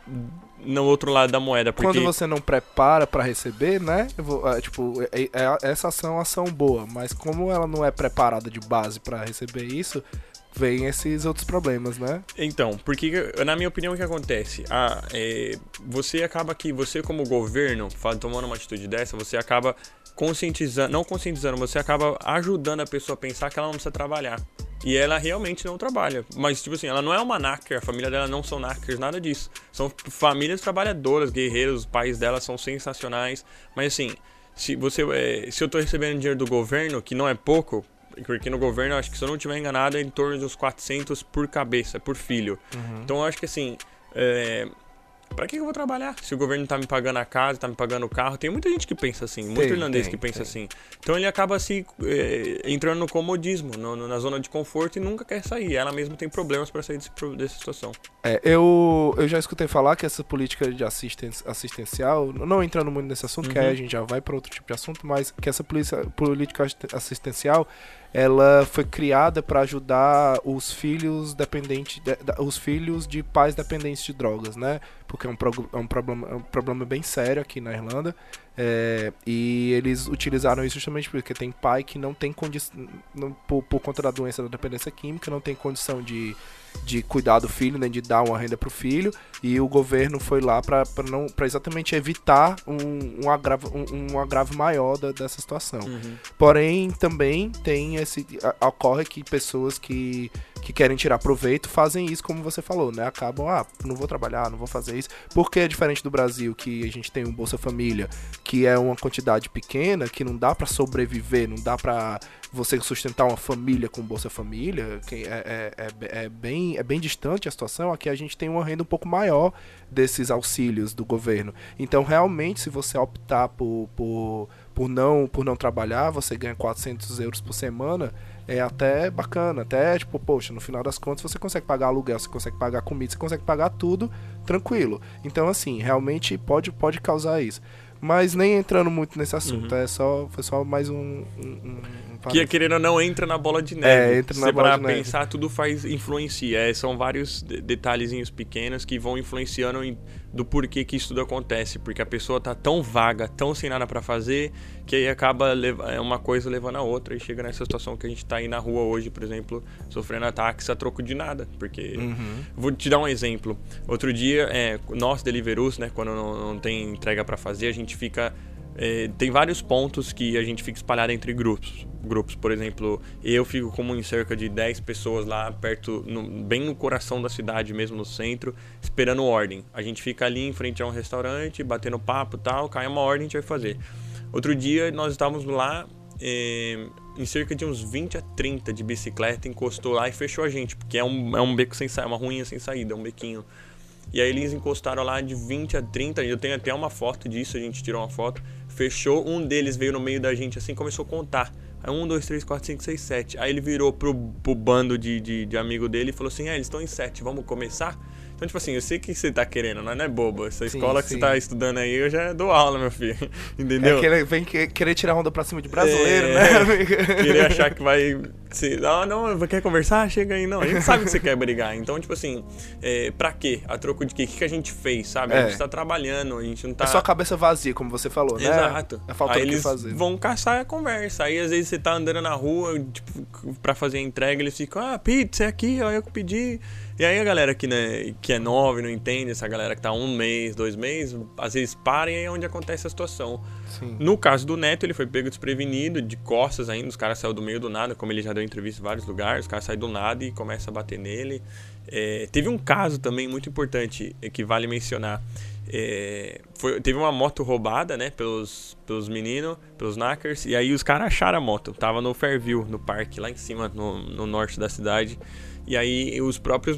no outro lado da moeda, porque... Quando você não prepara pra receber, né? vou- é, tipo, é- é- essa ação é uma ação boa, mas como ela não é preparada de base pra receber isso, vem esses outros problemas, né? Então, porque na minha opinião o que acontece? Ah, é, você acaba que você como governo, tomando uma atitude dessa, você acaba conscientizando, não conscientizando, você acaba ajudando a pessoa a pensar que ela não precisa trabalhar. E ela realmente não trabalha. Mas, tipo assim, ela não é uma knacker, a família dela não são knackers, nada disso. São famílias trabalhadoras, guerreiros, os pais dela são sensacionais. Mas assim, se você é, se eu tô recebendo dinheiro do governo, que não é pouco, porque no governo, acho que se eu não estiver enganado, é em torno de uns 400 por cabeça, por filho. Então eu acho que assim, é, pra que que eu vou trabalhar? Se o governo tá me pagando a casa, tá me pagando o carro, tem muita gente que pensa assim, muito Tem, irlandês tem, que pensa tem. assim. Então ele acaba se é, entrando no comodismo, no- no- na zona de conforto e nunca quer sair. Ela mesma tem problemas pra sair desse dessa situação. É, eu, eu já escutei falar que essa política de assisten assistencial, não entrando muito nesse assunto, que Uhum. aí a gente já vai para outro tipo de assunto, mas que essa polícia- política assist- assistencial, ela foi criada para ajudar os filhos dependentes, de- da- os filhos de pais dependentes de drogas, né? Porque é um, prog- é um problema, é um problema bem sério aqui na Irlanda. É, e eles utilizaram isso justamente porque tem pai que não tem condição, por, por conta da doença da dependência química, não tem condição de, de cuidar do filho, nem de dar uma renda pro filho, e o governo foi lá para não para exatamente evitar um, um, agravo, um, um agravo maior da- dessa situação. Porém, também tem esse. ocorre que pessoas que, que querem tirar proveito fazem isso, como você falou, né? Acabam, ah, não vou trabalhar, não vou fazer isso. Porque é diferente do Brasil, que a gente tem um Bolsa Família, que é uma quantidade pequena, que não dá pra sobreviver, não dá pra você sustentar uma família com Bolsa Família, que é, é, é, é bem, é bem distante a situação. Aqui a gente tem uma renda um pouco maior desses auxílios do governo. Então, realmente, se você optar por, por, por, não, por não trabalhar, você ganha 400 euros por semana, é até bacana. Até, tipo, poxa, no final das contas você consegue pagar aluguel, você consegue pagar comida, você consegue pagar tudo tranquilo. Então, assim, realmente pode, pode causar isso. Mas nem entrando muito nesse assunto, é só, foi só mais um. um, um- Que querendo ou não entra na bola de neve. É, entra na Se bola parar de pra neve. pensar, tudo faz influencia. É, são vários de- detalhezinhos pequenos que vão influenciando em- do porquê que isso tudo acontece. Porque a pessoa tá tão vaga, tão sem nada pra fazer, que aí acaba é uma coisa levando a outra e chega nessa situação que a gente tá aí na rua hoje, por exemplo, sofrendo ataques a troco de nada. Porque Uhum. Vou te dar um exemplo. Outro dia, é, nós Deliverus, né, quando não, não tem entrega pra fazer, a gente fica é, tem vários pontos que a gente fica espalhado entre grupos. Grupos, por exemplo, eu fico como em cerca de 10 pessoas lá perto, no- bem no coração da cidade, mesmo no centro, esperando ordem. A gente fica ali em frente a um restaurante, batendo papo tal, cai uma ordem, a gente vai fazer. Outro dia nós estávamos lá, é, em cerca de uns 20 a 30 de bicicleta, encostou lá e fechou a gente, porque é um, é um beco sem saída, uma ruinha sem saída, é um bequinho. E aí eles encostaram lá de 20 a 30, eu tenho até uma foto disso, a gente tirou uma foto. Fechou, um deles veio no meio da gente assim começou a contar. Aí um, dois, três, quatro, cinco, seis, sete. Aí ele virou pro, pro bando de, de, de amigo dele e falou assim: Ah, eles estão em sete, vamos começar? Então, tipo assim, eu sei que você tá querendo, não é bobo. Essa sim, escola que sim. você tá estudando aí, eu já dou aula, meu filho. Entendeu? É que ele vem querer tirar onda pra cima de brasileiro, é, né? Querer achar que vai. Se, ah, não, quer conversar? Chega aí. Não, a gente sabe que você quer brigar. Então, tipo assim, é, pra quê? A troco de quê? O que, que a gente fez, sabe? É. A gente tá trabalhando, a gente não tá. É só a cabeça vazia, como você falou, né? Exato. É falta aí que eles fazer. vão caçar a conversa. Aí, às vezes, você tá andando na rua, tipo, pra fazer a entrega, eles ficam, ah, pizza, é aqui, ó, eu pedi. E aí a galera que, né, que é nova e não entende, essa galera que tá um mês, dois meses, às vezes para e aí é onde acontece a situação. Sim. No caso do Neto, ele foi pego desprevenido, de costas ainda, os caras saíram do meio do nada, como ele já deu entrevista em vários lugares, os caras saem do nada e começam a bater nele. É, teve um caso também muito importante é, que vale mencionar. É, foi, teve uma moto roubada, né, pelos, pelos meninos, pelos knackers, e aí os caras acharam a moto. Tava no Fairview, no parque, lá em cima, no, no norte da cidade. E aí os próprios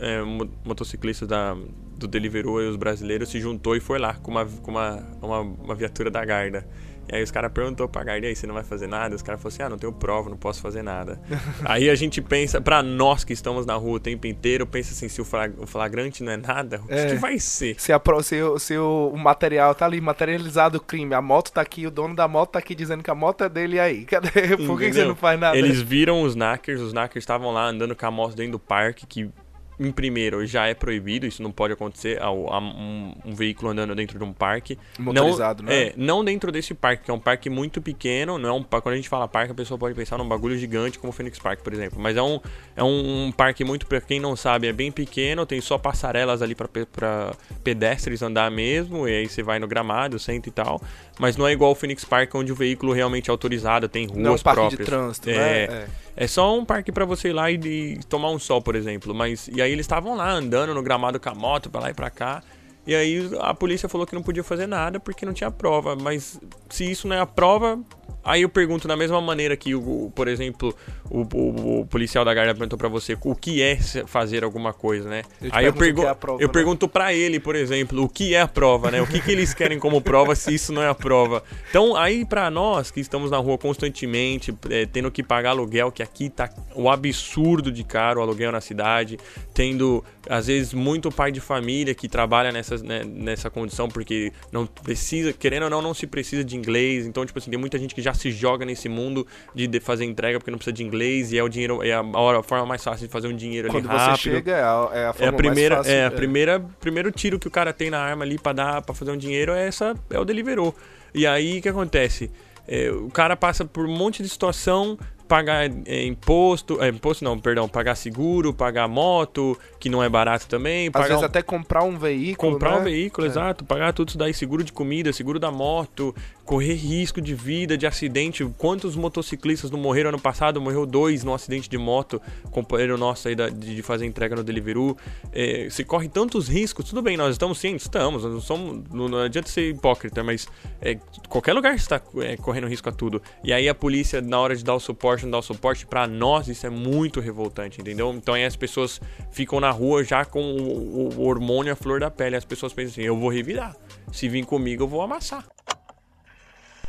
é, motociclistas da, do Deliveroo e os brasileiros se juntou e foi lá com uma, com uma, uma, uma viatura da Garda. E aí os caras perguntou pra Garda, aí, você não vai fazer nada? Os caras falaram assim, ah, não tenho prova, não posso fazer nada. aí a gente pensa, pra nós que estamos na rua o tempo inteiro, pensa assim, se o, flagrante não é nada, o é, que vai ser? Se, a, se, o, se o material tá ali, materializado o crime, a moto tá aqui, o dono da moto tá aqui dizendo que a moto é dele, e aí? Cadê? Por que, que você não faz nada? Eles viram os knackers, os knackers estavam lá andando com a moto dentro do parque, que em primeiro, já é proibido, isso não pode acontecer, um, um veículo andando dentro de um parque. Motorizado, não, né? É, não dentro desse parque, que é um parque muito pequeno, não é um, quando a gente fala parque, a pessoa pode pensar num bagulho gigante como o Phoenix Park, por exemplo. Mas é um, é um parque muito, pra quem não sabe, é bem pequeno, tem só passarelas ali para pedestres andar mesmo, e aí você vai no gramado, senta e tal. Mas não é igual o Phoenix Park, onde o veículo realmente é autorizado, tem ruas não é um parque próprias. de trânsito, é, né? É. É só um parque para você ir lá e, e, tomar um sol, por exemplo. Mas e aí eles estavam lá andando no gramado com a moto para lá e para cá. E aí a polícia falou que não podia fazer nada porque não tinha prova. Mas se isso não é a prova, Aí eu pergunto da mesma maneira que, o, por exemplo, o, o, o policial da guarda perguntou para você o que é fazer alguma coisa, né? Eu Aí eu, pergu é prova, eu né? pergunto para ele, por exemplo, o que é a prova, né? O que, que eles querem como prova se isso não é a prova? Então, aí para nós que estamos na rua constantemente, é, tendo que pagar aluguel, que aqui tá o absurdo de caro o aluguel na cidade, tendo às vezes muito pai de família que trabalha nessa, né, nessa condição porque não precisa, querendo ou não, não se precisa de inglês. Então, tipo assim, tem muita gente que já se joga nesse mundo de fazer entrega porque não precisa de inglês e é o dinheiro é a, a forma mais fácil de fazer um dinheiro Quando ali rápido. você chega é a, é a forma é a primeira, mais fácil. É a primeira, primeiro tiro que o cara tem na arma ali para dar para fazer um dinheiro é essa é o Deliveroo. E aí o que acontece? É, o cara passa por um monte de situação, pagar imposto, é, imposto não, perdão, pagar seguro, pagar moto, que não é barato também. Às vezes um, até comprar um veículo, Comprar né? um veículo, é. exato, pagar tudo isso daí, seguro de comida, seguro da moto, correr risco de vida, de acidente. Quantos motociclistas não morreram ano passado? Morreu dois no acidente de moto, companheiro nosso aí da, de fazer entrega no Deliveroo. É, você corre tantos riscos, tudo bem, nós estamos sim, estamos, não, somos, não, não adianta ser hipócrita, mas é, qualquer lugar está é, correndo risco a tudo. E aí a polícia, na hora de dar o suporte, não dá o suporte, para nós isso é muito revoltante, entendeu? Então aí as pessoas ficam na rua já com o, o hormônio à flor da pele. As pessoas pensam assim, eu vou revirar. Se vir comigo, eu vou amassar.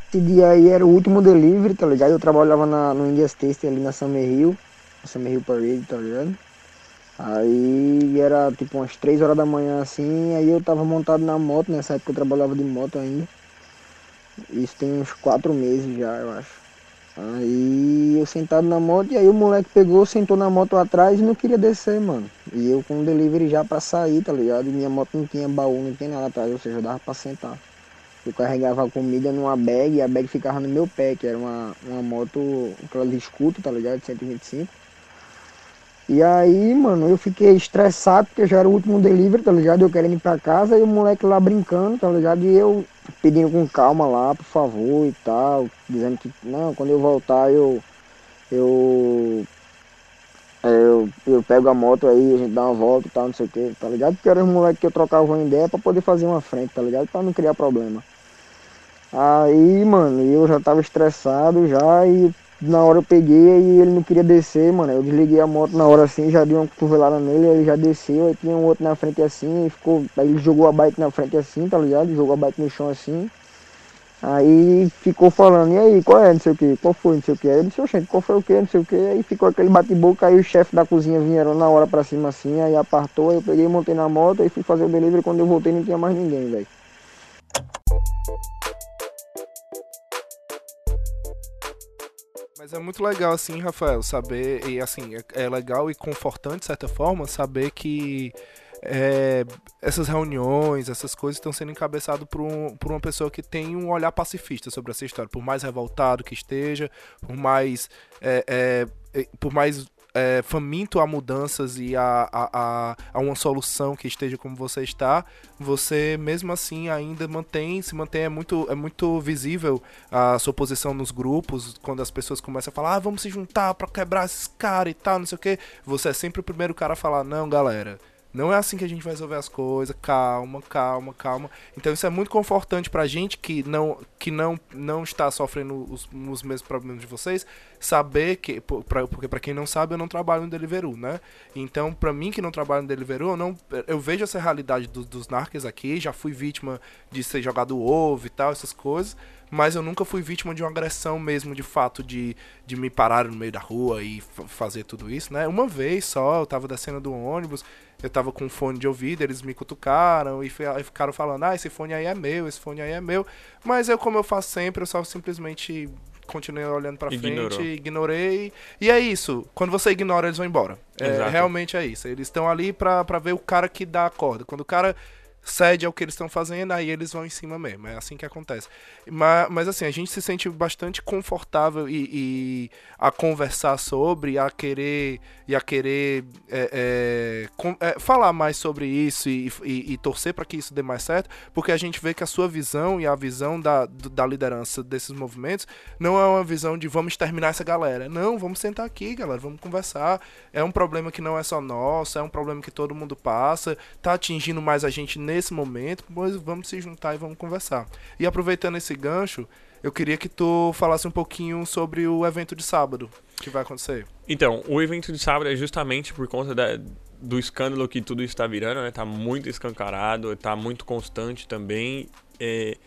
Esse dia aí era o último delivery, tá ligado? Eu trabalhava na, no India's Taste ali na Summer Hill, na Summer Hill Parade, tá ligado? Aí era tipo umas 3 horas da manhã assim, aí eu tava montado na moto, nessa época eu trabalhava de moto ainda. Isso tem uns 4 meses já, eu acho. Aí eu sentado na moto, e aí o moleque pegou, sentou na moto atrás e não queria descer, mano. E eu com o delivery já pra sair, tá ligado? E minha moto não tinha baú, não tinha nada atrás, ou seja, dava pra sentar. Eu carregava a comida numa bag e a bag ficava no meu pé, que era uma, uma moto, aquela de escuta, tá ligado? De 125. E aí, mano, eu fiquei estressado porque já era o último delivery, tá ligado? Eu querendo ir pra casa e o moleque lá brincando, tá ligado? E eu pedindo com calma lá, por favor e tal, dizendo que, não, quando eu voltar eu. Eu. Eu, eu pego a moto aí, a gente dá uma volta e tal, não sei o que, tá ligado? Porque era os moleques que eu trocava uma ideia pra poder fazer uma frente, tá ligado? Pra não criar problema. Aí, mano, eu já tava estressado já e na hora eu peguei e ele não queria descer, mano. Eu desliguei a moto na hora assim, já dei uma cotovelada nele, ele já desceu, aí tinha um outro na frente assim, e ficou. Aí ele jogou a bike na frente assim, tá ligado? Jogou a bike no chão assim. Aí ficou falando, e aí, qual é, não sei o que, qual foi, não sei o que. Aí eu disse, gente, qual foi o que, não sei o que. Aí ficou aquele bate-boca, aí o chefe da cozinha vieram na hora pra cima assim, aí apartou, aí eu peguei, montei na moto, e fui fazer o delivery, quando eu voltei não tinha mais ninguém, velho. Mas é muito legal, assim, Rafael, saber, e assim, é, é legal e confortante, de certa forma, saber que é, essas reuniões, essas coisas estão sendo encabeçadas por, um, por uma pessoa que tem um olhar pacifista sobre essa história, por mais revoltado que esteja, por mais, é, é, por mais é, faminto a mudanças e a, a, a, a, uma solução que esteja como você está, você mesmo assim ainda mantém, se mantém, é muito, é muito visível a sua posição nos grupos, quando as pessoas começam a falar, ah, vamos se juntar para quebrar esses caras e tal, não sei o que, você é sempre o primeiro cara a falar, não, galera, não é assim que a gente vai resolver as coisas. Calma, calma, calma. Então isso é muito confortante pra gente que não, que não, não está sofrendo os, os mesmos problemas de vocês, saber que. Pra, porque para quem não sabe, eu não trabalho no Deliveroo, né? Então, pra mim que não trabalho no Deliveroo, eu, não, eu vejo essa realidade do, dos narcos aqui. Já fui vítima de ser jogado ovo e tal, essas coisas mas eu nunca fui vítima de uma agressão mesmo, de fato, de, de me parar no meio da rua e fazer tudo isso, né? Uma vez só, eu tava descendo do ônibus, eu tava com um fone de ouvido, eles me cutucaram e ficaram falando, ah, esse fone aí é meu, esse fone aí é meu. Mas eu, como eu faço sempre, eu só simplesmente continuei olhando pra Ignorou. frente, ignorei. E é isso. Quando você ignora, eles vão embora. É, realmente é isso. Eles estão ali pra, pra ver o cara que dá a corda. Quando o cara cede ao que eles estão fazendo, aí eles vão em cima mesmo. É assim que acontece. Mas, mas assim, a gente se sente bastante confortável e, e a conversar sobre, a querer e a querer é, é, com, é, falar mais sobre isso e, e, e torcer para que isso dê mais certo, porque a gente vê que a sua visão e a visão da, da liderança desses movimentos não é uma visão de vamos exterminar essa galera. Não, vamos sentar aqui, galera, vamos conversar. É um problema que não é só nosso, é um problema que todo mundo passa, tá atingindo mais a gente nesse momento, mas vamos se juntar e vamos conversar. E aproveitando esse gancho, eu queria que tu falasse um pouquinho sobre o evento de sábado que vai acontecer. Então, o evento de sábado é justamente por conta da, do escândalo que tudo está virando, né? Tá muito escancarado, tá muito constante também. É,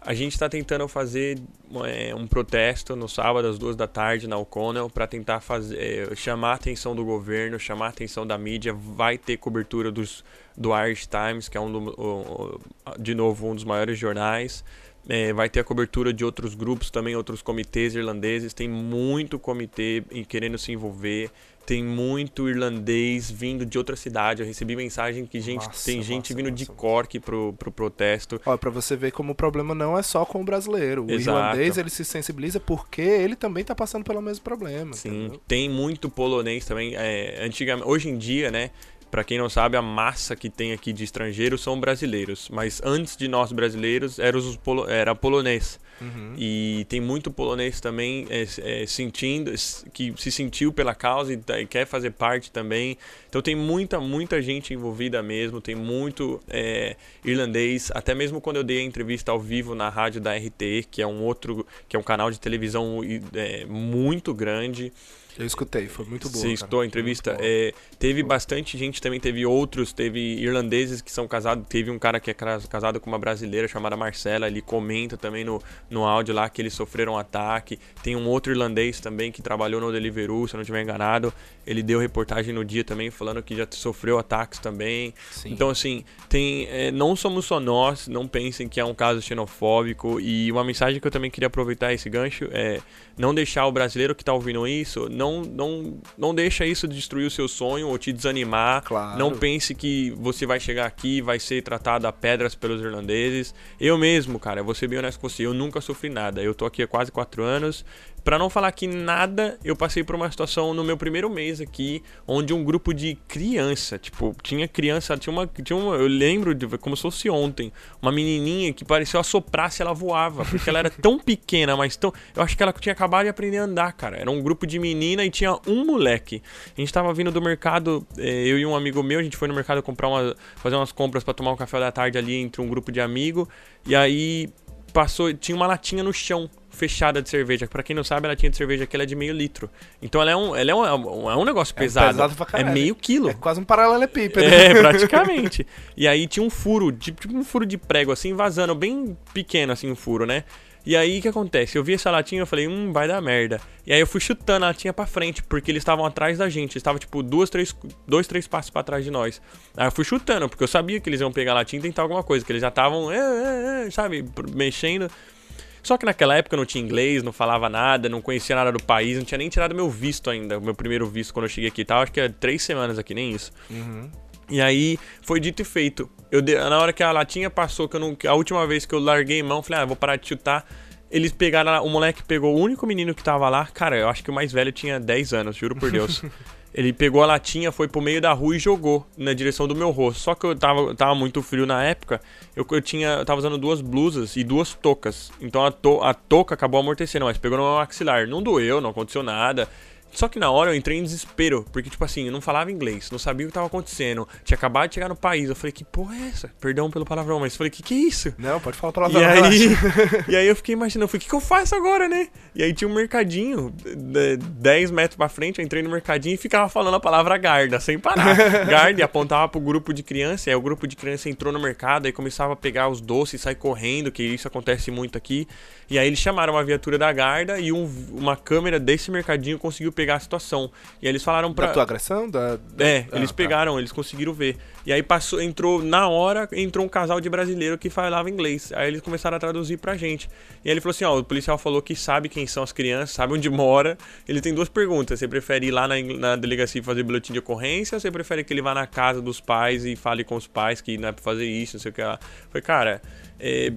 a gente está tentando fazer é, um protesto no sábado às duas da tarde na O'Connell para tentar fazer, é, chamar a atenção do governo, chamar a atenção da mídia. Vai ter cobertura dos, do Irish Times, que é um do, o, de novo um dos maiores jornais. É, vai ter a cobertura de outros grupos também, outros comitês irlandeses. Tem muito comitê querendo se envolver. Tem muito irlandês vindo de outra cidade. Eu recebi mensagem que gente, massa, tem gente vindo massa, de Cork pro, pro protesto. Olha, pra você ver como o problema não é só com o brasileiro. O Exato. irlandês ele se sensibiliza porque ele também tá passando pelo mesmo problema. Sim, entendeu? tem muito polonês também. É, antigamente, hoje em dia, né? Para quem não sabe, a massa que tem aqui de estrangeiros são brasileiros. Mas antes de nós brasileiros, era, os polo, era polonês. Uhum. E tem muito polonês também é, é, sentindo, que se sentiu pela causa e, e, quer fazer parte também. Então tem muita, muita gente envolvida mesmo. Tem muito é, irlandês. Até mesmo quando eu dei a entrevista ao vivo na rádio da RT, que é um outro, que é um canal de televisão é, muito grande. Eu escutei, foi muito boa. Você escutou a entrevista? É, teve bastante gente também, teve outros, teve irlandeses que são casados, teve um cara que é casado com uma brasileira chamada Marcela, ele comenta também no, no áudio lá que eles sofreram um ataque. Tem um outro irlandês também que trabalhou no Deliveroo, se eu não estiver enganado. Ele deu reportagem no dia também falando que já sofreu ataques também. Sim. Então, assim, tem, é, não somos só nós, não pensem que é um caso xenofóbico. E uma mensagem que eu também queria aproveitar esse gancho é não deixar o brasileiro que está ouvindo isso, não, não, não deixa isso destruir o seu sonho ou te desanimar. Claro. Não pense que você vai chegar aqui e vai ser tratado a pedras pelos irlandeses. Eu mesmo, cara, vou ser bem honesto com você, eu nunca sofri nada. Eu tô aqui há quase quatro anos, para não falar que nada, eu passei por uma situação no meu primeiro mês aqui, onde um grupo de criança, tipo, tinha criança, tinha uma, tinha uma eu lembro de como se fosse ontem, uma menininha que parecia assoprar se ela voava, porque ela era tão pequena, mas tão, eu acho que ela tinha acabado de aprender a andar, cara. Era um grupo de menina e tinha um moleque. A gente tava vindo do mercado, eh, eu e um amigo meu, a gente foi no mercado comprar uma, fazer umas compras para tomar um café da tarde ali entre um grupo de amigo, e aí passou, tinha uma latinha no chão fechada de cerveja. Pra quem não sabe, a latinha de cerveja aqui ela é de meio litro. Então ela é um, ela é um, é um, negócio É pesado. pesado pra é meio quilo. É quase um paralelepípedo. É, praticamente. E aí tinha um furo, tipo um furo de prego, assim, vazando, bem pequeno, assim, um furo, né? E aí o que acontece? Eu vi essa latinha e eu falei, hum, vai dar merda. E aí eu fui chutando a latinha pra frente, porque eles estavam atrás da gente. Eles estavam, tipo, duas, três, dois, três passos pra trás de nós. Aí eu fui chutando, porque eu sabia que eles iam pegar a latinha e tentar alguma coisa, que eles já estavam, é, é, é, sabe, mexendo. Só que naquela época eu não tinha inglês, não falava nada, não conhecia nada do país, não tinha nem tirado meu visto ainda, meu primeiro visto quando eu cheguei aqui, tá? Acho que é três semanas aqui, nem isso. E aí foi dito e feito. Eu na hora que a latinha passou, que eu não, a última vez que eu larguei mão, falei, ah, vou parar de chutar. Eles pegaram, o moleque pegou o único menino que tava lá, cara, eu acho que o mais velho tinha 10 anos, juro por Deus. Ele pegou a latinha, foi pro meio da rua e jogou na direção do meu rosto. Só que eu tava, tava muito frio na época, eu, eu tinha, eu tava usando duas blusas e duas toucas. Então a, to, a touca acabou amortecendo, mas pegou no meu maxilar. Não doeu, não aconteceu nada. Só que na hora eu entrei em desespero, porque, tipo assim, eu não falava inglês, não sabia o que tava acontecendo, tinha acabado de chegar no país. Eu falei, que porra é essa? Perdão pelo palavrão, mas eu falei, que que é isso? Não, pode falar E palavrão. aí, relaxa. e aí eu fiquei imaginando, eu falei, o que, que eu faço agora, né? E aí tinha um mercadinho, de- 10 metros pra frente, eu entrei no mercadinho e ficava falando a palavra guarda, sem parar. Guarda, e apontava pro grupo de criança, e aí o grupo de criança entrou no mercado, aí começava a pegar os doces e sair correndo, que isso acontece muito aqui. E aí eles chamaram uma viatura da guarda e um- uma câmera desse mercadinho conseguiu pegar a situação. E aí eles falaram pra... Da tua agressão? Da... É, Ah, eles tá. pegaram, eles conseguiram ver. E aí passou, entrou, na hora, entrou um casal de brasileiro que falava inglês. Aí eles começaram a traduzir pra gente. E aí ele falou assim, ó, o policial falou que sabe quem são as crianças, sabe onde mora. Ele tem duas perguntas. Você prefere ir lá na, na delegacia e fazer boletim de ocorrência ou você prefere que ele vá na casa dos pais e fale com os pais que não é pra fazer isso, não sei o que lá. Foi, cara, é,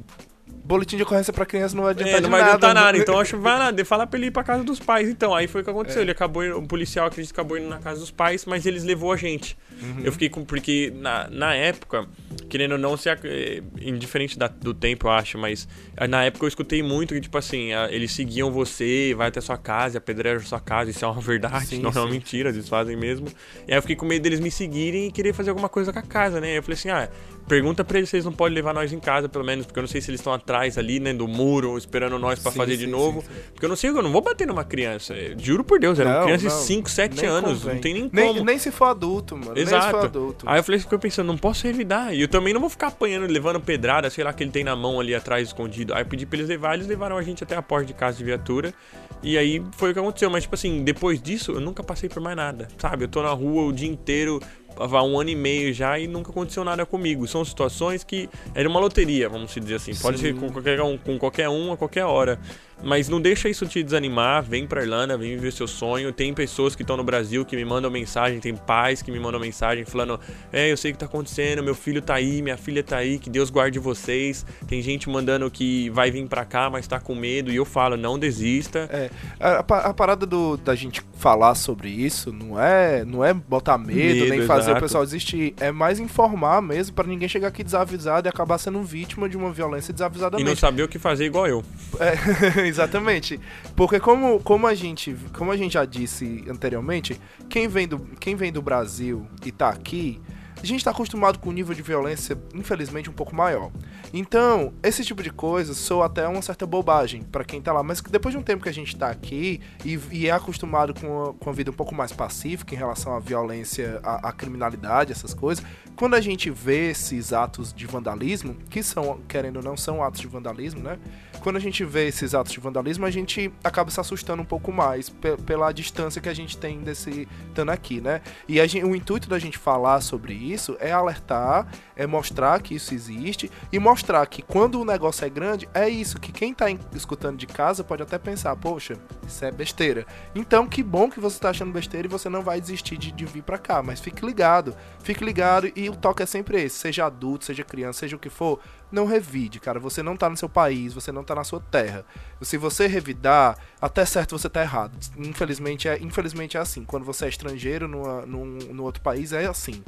Boletim de ocorrência pra criança não vai adiantar é, não vai nada. adiantar nada. Então acho que vai lá, de- fala pra ele ir pra casa dos pais. Então, aí foi o que aconteceu. Ele acabou, o policial acredito acabou indo na casa dos pais, mas eles levou a gente. Eu fiquei com. Porque na, na época, querendo ou não, se, ac- eh, indiferente da- do tempo, eu acho, mas eh, na época eu escutei muito que, tipo assim, a- eles seguiam você, vai até sua casa, apedrejam sua casa. Isso é uma verdade, Sim, não é uma sim. mentira, eles fazem mesmo. E aí eu fiquei com medo deles me seguirem e querer fazer alguma coisa com a casa, né? Aí eu falei assim, ah. Pergunta pra eles se eles não podem levar nós em casa, pelo menos, porque eu não sei se eles estão atrás ali, né, do muro, esperando nós pra Sim, fazer de sim, novo. sim, sim. Porque eu não sei, eu não vou bater numa criança. Juro por Deus, era uma Não, criança não, de 5, 7 nem anos, convém. não tem nem nem, como. nem se for adulto, mano. Nem se for Exato. adulto. Aí eu falei, fiquei pensando, não posso revidar. E eu também não vou ficar apanhando, levando pedrada, sei lá, que ele tem na mão ali atrás, escondido. Aí eu pedi pra eles levar, eles levaram a gente até a porta de casa de viatura. E aí foi o que aconteceu. Mas, tipo assim, depois disso, eu nunca passei por mais nada, sabe? Eu tô na rua o dia inteiro, há um ano e meio já, e nunca aconteceu nada comigo. São situações que. Era uma loteria, vamos dizer assim. Pode Sim. ser com qualquer um, com qualquer um a qualquer hora. Mas não deixa isso te desanimar, vem pra Irlanda, vem viver seu sonho. Tem pessoas que estão no Brasil que me mandam mensagem, tem pais que me mandam mensagem falando: É, eu sei o que tá acontecendo, meu filho tá aí, minha filha tá aí, que Deus guarde vocês. Tem gente mandando que vai vir pra cá, mas tá com medo. E eu falo: Não desista. É, a, a pa- a parada do, da gente falar sobre isso não é, não é botar medo, Medo, nem fazer exato. o pessoal desistir. É mais informar mesmo pra ninguém chegar aqui desavisado e acabar sendo vítima de uma violência E não desavisadamente. saber o que fazer igual eu. É, exatamente. Porque como, como, a gente, como a gente já disse anteriormente, quem vem, do, quem vem do Brasil e tá aqui, a gente tá acostumado com um nível de violência, infelizmente, um pouco maior. Então, esse tipo de coisa soa até uma certa bobagem pra quem tá lá. Mas depois de um tempo que a gente tá aqui e, e é acostumado com a, com a vida um pouco mais pacífica em relação à violência, à, à criminalidade, essas coisas, quando a gente vê esses atos de vandalismo, que são, querendo ou não, são atos de vandalismo, né? Quando a gente vê esses atos de vandalismo, a gente acaba se assustando um pouco mais pe- pela distância que a gente tem desse estando aqui, né? E a gen- o intuito da gente falar sobre isso é alertar, é mostrar que isso existe e mostrar que quando o negócio é grande, é isso, que quem tá em- escutando de casa pode até pensar, poxa, isso é besteira. Então, que bom que você tá achando besteira e você não vai desistir de, de vir pra cá, mas fique ligado, fique ligado e o toque é sempre esse, seja adulto, seja criança, seja o que for, não revide, cara. Você não tá no seu país, você não tá na sua terra. Se você revidar, até certo você tá errado. Infelizmente é, infelizmente é assim. Quando você é estrangeiro numa, num, no outro país, é assim.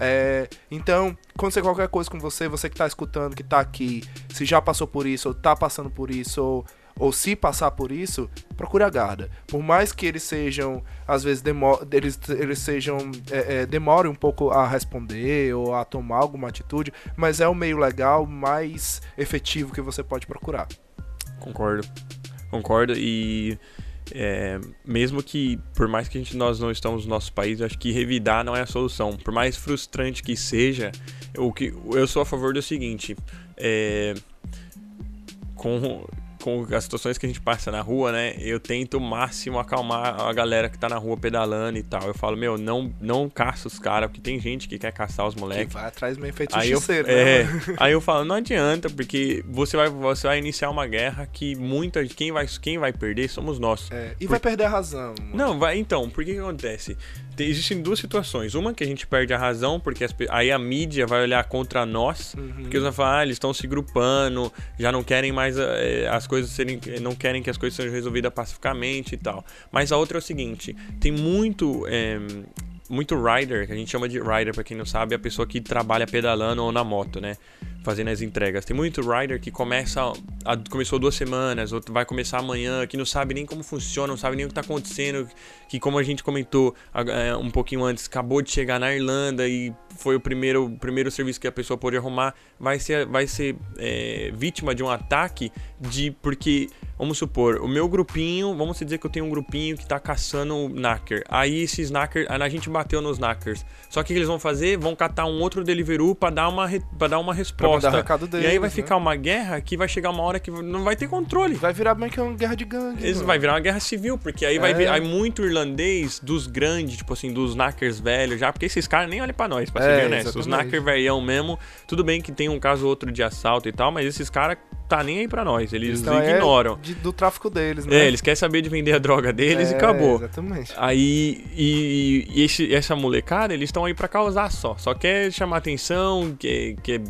É, então, acontecer qualquer coisa com você, você que tá escutando, que tá aqui, se já passou por isso, ou tá passando por isso, ou ou se passar por isso, procure a guarda. Por mais que eles sejam, às vezes, demo eles, eles sejam, é, é, demorem um pouco a responder ou a tomar alguma atitude, mas é o meio legal mais efetivo que você pode procurar. Concordo. Concordo e é, mesmo que, por mais que a gente, nós não estamos no nosso país, acho que revidar não é a solução. Por mais frustrante que seja, que, eu sou a favor do seguinte: é, com, com as situações que a gente passa na rua, né? Eu tento o máximo acalmar a galera que tá na rua pedalando e tal. Eu falo, meu, não, não caça os caras, porque tem gente que quer caçar os moleques. Que vai atrás meio feito aí eu, né? É, aí eu falo, não adianta, porque você vai, você vai iniciar uma guerra que muita quem vai, quem vai perder somos nós. É, e Por... vai perder a razão. Mano. Não, vai, então, por que que acontece? existem duas situações. Uma que a gente perde a razão, porque as, aí a mídia vai olhar contra nós, uhum. porque eles vão falar, ah, eles estão se grupando, já não querem mais é, as coisas serem. não querem que as coisas sejam resolvidas pacificamente e tal. Mas a outra é o seguinte: tem muito. É, muito rider, que a gente chama de rider, para quem não sabe, é a pessoa que trabalha pedalando ou na moto, né? fazendo as entregas. Tem muito rider que começa a, começou duas semanas, outro vai começar amanhã, que não sabe nem como funciona, não sabe nem o que está acontecendo, que como a gente comentou é, um pouquinho antes, acabou de chegar na Irlanda e foi o primeiro, o primeiro serviço que a pessoa pode arrumar, vai ser, vai ser é, vítima de um ataque de porque Vamos supor, o meu grupinho, vamos dizer que eu tenho um grupinho que tá caçando o Knacker. Aí esses Knacker, a gente bateu nos Knackers. Só que o que eles vão fazer? Vão catar um outro Deliveroo para dar uma para dar uma resposta. Dar deles, e aí vai né? ficar uma guerra que vai chegar uma hora que não vai ter controle. Vai virar meio que uma guerra de gangue. Vai virar uma guerra civil, porque aí é. vai vir aí muito irlandês dos grandes, tipo assim, dos Knackers velhos já, porque esses caras nem olham para nós, pra é, ser honesto. Os Knacker velhão mesmo, tudo bem que tem um caso ou outro de assalto e tal, mas esses caras tá nem aí pra nós. Eles então ignoram. É de, do tráfico deles, né? É, eles querem saber de vender a droga deles é, e acabou. Exatamente. Aí, e, e esse, essa molecada, eles estão aí pra causar só. Só quer chamar atenção, quer, quer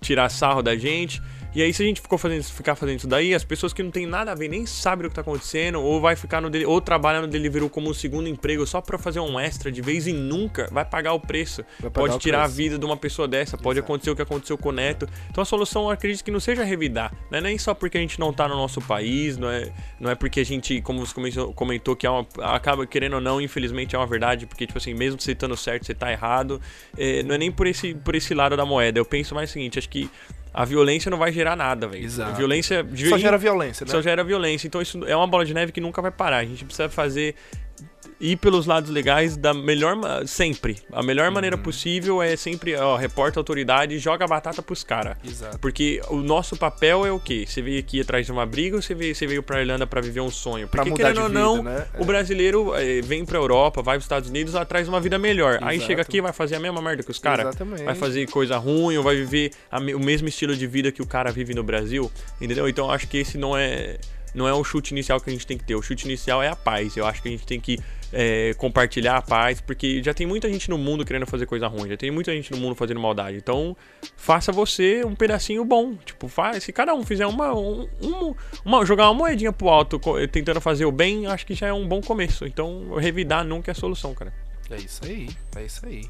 tirar sarro da gente. E aí, se a gente ficou fazendo, ficar fazendo isso daí, as pessoas que não tem nada a ver, nem sabem o que tá acontecendo, ou vai ficar no ou trabalhar no Deliveroo como um segundo emprego só para fazer um extra de vez em nunca, vai pagar o preço. Pode tirar preço. a vida de uma pessoa dessa, pode Exato. acontecer o que aconteceu com o Neto. Então a solução, eu acredito que não seja revidar. Não é nem só porque a gente não tá no nosso país, não é, não é porque a gente, como você comentou, comentou que é uma, acaba querendo ou não, infelizmente é uma verdade, porque, tipo assim, mesmo você estando certo, você tá errado. É, não é nem por esse, por esse lado da moeda. Eu penso mais o seguinte, acho que a violência não vai gerar nada, velho. Exato. A violência. Só gera violência, né? Só gera violência. Então isso é uma bola de neve que nunca vai parar. A gente precisa fazer ir pelos lados legais da melhor sempre. A melhor uhum. maneira possível é sempre, ó, reporta a autoridade e joga a batata pros caras. Exato. Porque o nosso papel é o quê? Você veio aqui atrás de uma briga ou você veio, você veio pra Irlanda para viver um sonho? Porque querendo ou não, né? o é. brasileiro é, vem pra Europa, vai pros Estados Unidos atrás de uma vida melhor. Exato. Aí chega aqui vai fazer a mesma merda que os caras. Vai fazer coisa ruim ou vai viver a, o mesmo estilo de vida que o cara vive no Brasil. Entendeu? Então acho que esse não é não é o chute inicial que a gente tem que ter. O chute inicial é a paz. Eu acho que a gente tem que é, compartilhar a paz, porque já tem muita gente no mundo querendo fazer coisa ruim, já tem muita gente no mundo fazendo maldade. Então, faça você um pedacinho bom. Tipo, faz, se cada um fizer uma, um, uma jogar uma moedinha pro alto tentando fazer o bem, acho que já é um bom começo. Então, revidar nunca é a solução, cara. É isso aí, é isso aí.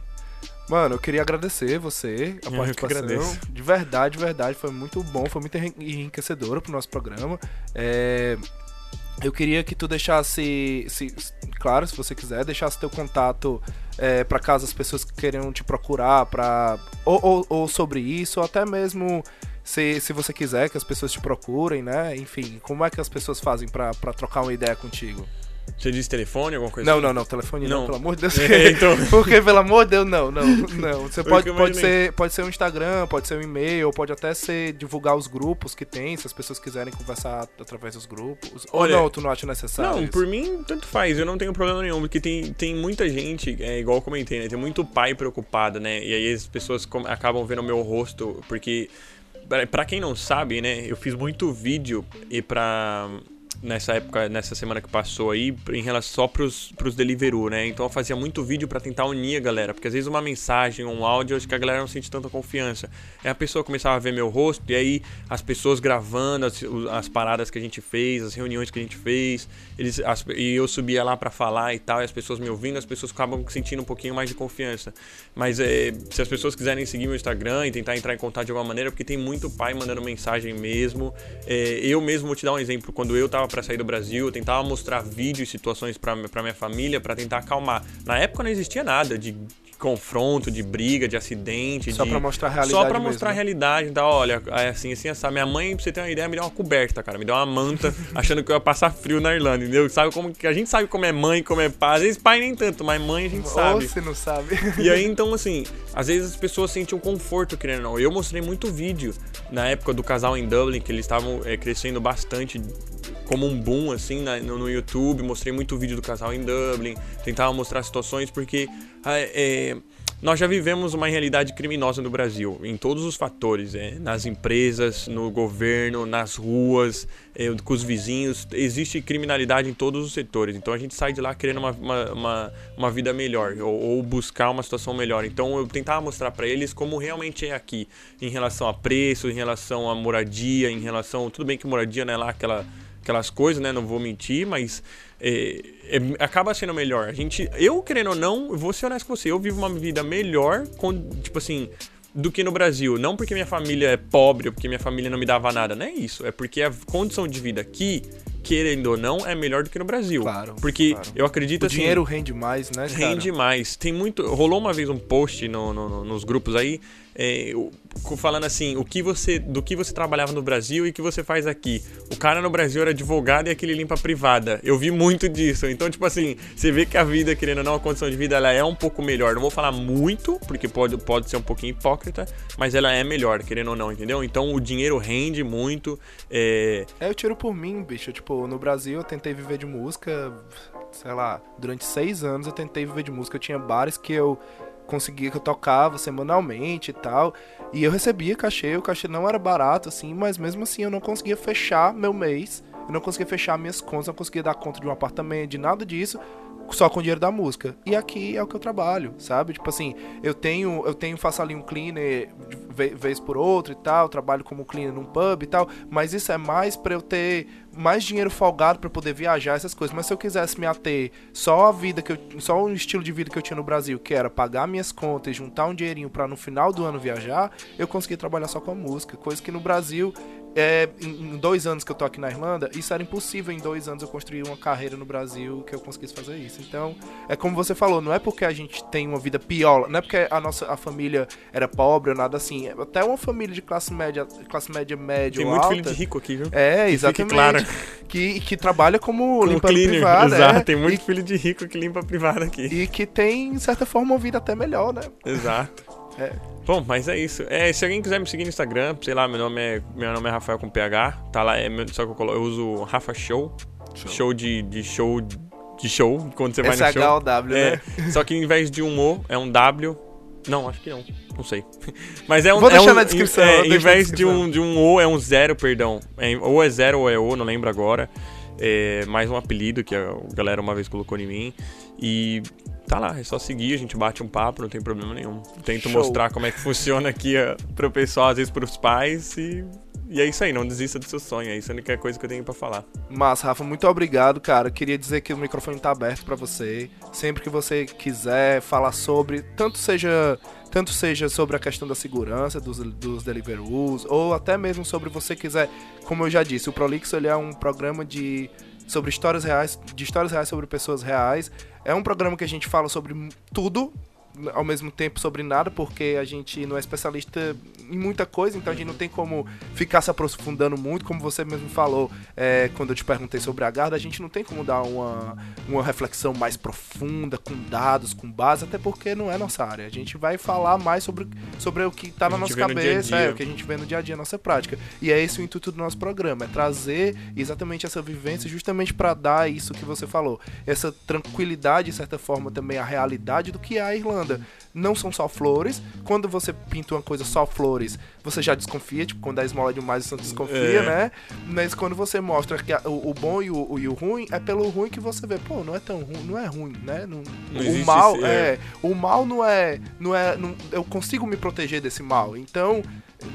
Mano, eu queria agradecer você, a participação. De verdade, de verdade, foi muito bom, foi muito enriquecedora pro nosso programa. É, eu queria que tu deixasse, se, claro, se você quiser, deixasse teu contato é, para caso as pessoas queiram te procurar para ou, ou, ou, sobre isso, ou até mesmo se, se você quiser que as pessoas te procurem, né? Enfim, como é que as pessoas fazem para trocar uma ideia contigo? Você disse telefone, alguma coisa não, assim? Não, não, telefone não, não pelo amor de Deus. É, então... Porque, pelo amor de Deus, não, não, não. Você pode, pode, ser, pode ser um Instagram, pode ser um e-mail, pode até ser divulgar os grupos que tem, se as pessoas quiserem conversar através dos grupos. Olha, Ou não, tu não acha necessário? Não, isso? por mim, tanto faz, eu não tenho problema nenhum, porque tem, tem muita gente, é, igual eu comentei, né? Tem muito pai preocupado, né? E aí as pessoas acabam vendo o meu rosto, porque, para quem não sabe, né? Eu fiz muito vídeo e pra nessa época, nessa semana que passou aí, em relação só pros, pros Deliveroo, né? Então eu fazia muito vídeo para tentar unir a galera, porque às vezes uma mensagem, um áudio, acho que a galera não sente tanta confiança. Aí a pessoa começava a ver meu rosto, e aí as pessoas gravando as, as paradas que a gente fez, as reuniões que a gente fez, eles, as, e eu subia lá para falar e tal, e as pessoas me ouvindo, as pessoas acabam sentindo um pouquinho mais de confiança. Mas é, se as pessoas quiserem seguir meu Instagram e tentar entrar em contato de alguma maneira, porque tem muito pai mandando mensagem mesmo. É, eu mesmo vou te dar um exemplo. Quando eu tava para sair do Brasil, eu tentava mostrar vídeos e situações para minha família para tentar acalmar. Na época não existia nada de confronto, de briga, de acidente. Só de... pra mostrar a realidade. Só pra mesmo, mostrar a né? realidade. Então, olha, é assim, assim, essa. Minha mãe, pra você ter uma ideia, me deu uma coberta, cara. Me deu uma manta, achando que eu ia passar frio na Irlanda, entendeu? Sabe como a gente sabe como é mãe, como é pai. Às vezes pai nem tanto, mas mãe a gente sabe. Ou se não sabe. E aí, então, assim, às vezes as pessoas sentem um conforto querendo ou não. Eu mostrei muito vídeo na época do casal em Dublin, que eles estavam é, crescendo bastante como um boom, assim, na, no, no, YouTube. Mostrei muito vídeo do casal em Dublin. Tentava mostrar situações, porque é, nós já vivemos uma realidade criminosa no Brasil, em todos os fatores, é, nas empresas, no governo, nas ruas, é, com os vizinhos. Existe criminalidade em todos os setores. Então a gente sai de lá querendo uma, uma, uma, uma vida melhor ou, ou, buscar uma situação melhor. Então eu tentava mostrar para eles como realmente é aqui, em relação a preço, em relação a moradia, em relação. Tudo bem que moradia não é lá aquela aquelas coisas, né? Não vou mentir, mas é, é, acaba sendo melhor. A gente, eu querendo ou não, vou ser honesto com você, eu vivo uma vida melhor com, tipo assim, do que no Brasil. Não porque minha família é pobre ou porque minha família não me dava nada, não é isso. É porque a condição de vida aqui querendo ou não, é melhor do que no Brasil. Claro. Porque claro. eu acredito o assim. O dinheiro rende mais, né? Rende cara? mais. Tem muito. Rolou uma vez um post no, no, nos grupos aí. É, falando assim, o que você, do que você trabalhava no Brasil e o que você faz aqui. O cara no Brasil era advogado e aquele limpa privada. Eu vi muito disso. Então, tipo assim, você vê que a vida, querendo ou não, a condição de vida, ela é um pouco melhor. Não vou falar muito, porque pode, pode ser um pouquinho hipócrita, mas ela é melhor, querendo ou não, entendeu? Então, o dinheiro rende muito. É, é eu tiro por mim, bicho. Tipo, no Brasil eu tentei viver de música, sei lá, durante seis anos eu tentei viver de música. Eu tinha bares que eu conseguia que eu tocava semanalmente e tal. E eu recebia cachê, o cachê não era barato, assim, mas mesmo assim eu não conseguia fechar meu mês, eu não conseguia fechar minhas contas, não conseguia dar conta de um apartamento, de nada disso, só com o dinheiro da música. E aqui é o que eu trabalho, sabe? Tipo assim, eu tenho, eu tenho, faço ali um cleaner vez por outra e tal, trabalho como cleaner num pub e tal, mas isso é mais para eu ter mais dinheiro folgado para poder viajar essas coisas. Mas se eu quisesse me ater só a vida que eu, só o estilo de vida que eu tinha no Brasil, que era pagar minhas contas, juntar um dinheirinho para no final do ano viajar, eu conseguia trabalhar só com a música, coisa que no Brasil é, em dois anos que eu tô aqui na Irlanda, isso era impossível em dois anos eu construir uma carreira no Brasil que eu conseguisse fazer isso. Então, é como você falou, não é porque a gente tem uma vida pior, não é porque a nossa a família era pobre ou nada assim. Até uma família de classe média, classe média média Tem ou muito alta, filho de rico aqui, viu? É, exatamente. claro. Que, que trabalha como, Como limpando cleaner, privada. exato. é, Tem muito filho de rico que limpa privada aqui. e, e que tem, de certa forma, uma vida até melhor, né? Exato. É. Bom, mas é isso. É, se alguém quiser me seguir no Instagram, sei lá, meu nome é, meu nome é Rafael com PH, tá lá, é, meu- só que eu, colo- eu uso Rafa Show, show, de, de show de show, quando você vai no show. SHOW, É, né? só que em vez de um O, é um W. Não, acho que não. Não sei. Mas é um. Vou é deixar um- na descrição, É, em vez de descrição. um, de um O, é um zero, perdão. É, ou é zero ou é O, não lembro agora. É mais um apelido que a galera uma vez colocou em mim. E tá lá, é só seguir, a gente bate um papo, não tem problema nenhum. Tento Show. mostrar como é que funciona aqui ó, pro pessoal, às vezes pros pais. E, e é isso aí, não desista do seu sonho. É isso a única coisa que eu tenho pra falar. Mas, Rafa, muito obrigado, cara. Queria dizer que o microfone tá aberto pra você. Sempre que você quiser falar sobre, tanto seja, tanto seja sobre a questão da segurança dos, dos Deliveroo's, ou até mesmo sobre você quiser, como eu já disse, o Prolixo ele é um programa de sobre histórias reais, de histórias reais sobre pessoas reais. É um programa que a gente fala sobre tudo ao mesmo tempo sobre nada, porque a gente não é especialista em muita coisa, então a gente não tem como ficar se aprofundando muito, como você mesmo falou é, quando eu te perguntei sobre a Garda, a gente não tem como dar uma, uma reflexão mais profunda, com dados, com base, até porque não é nossa área. A gente vai falar mais sobre, sobre o que está na nossa vê no dia cabeça, é, dia. o que a gente vê no dia a dia, a nossa prática. E é esse o intuito do nosso programa, é trazer exatamente essa vivência, justamente para dar isso que você falou, essa tranquilidade, de certa forma, também a realidade do que é a Irlanda. Não são só flores. Quando você pinta uma coisa só flores, você já desconfia, tipo, quando a esmola demais você desconfia, É. né? Mas quando você mostra que a- o, o bom e o, e o ruim, é pelo ruim que você vê, pô, não é tão ruim, não é ruim, né? Não, Não o mal esse- é. é. o mal não é, não é, não- eu consigo me proteger desse mal. Então,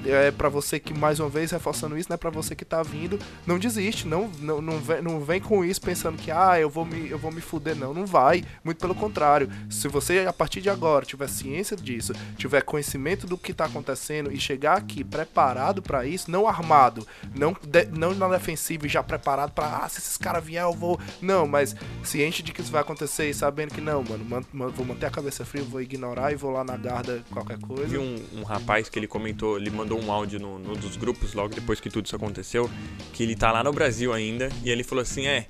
é para você que mais uma vez reforçando isso, né, para você que tá vindo, não desiste, não não, não, vem, não vem com isso pensando que ah, eu vou me eu vou me fuder não, não vai. Muito pelo contrário. Se você a partir de agora tiver ciência disso, tiver conhecimento do que tá acontecendo e chegar aqui preparado para isso, não armado, não de- não na defensiva e já preparado para ah, se esses caras vier eu vou, não, mas ciente de que isso vai acontecer e sabendo que não, mano, man- man- vou manter a cabeça fria, vou ignorar e vou lá na garda qualquer coisa. um, um rapaz que ele comentou, ele mandou um áudio no, no dos grupos logo depois que tudo isso aconteceu, que ele tá lá no Brasil ainda, e ele falou assim, é,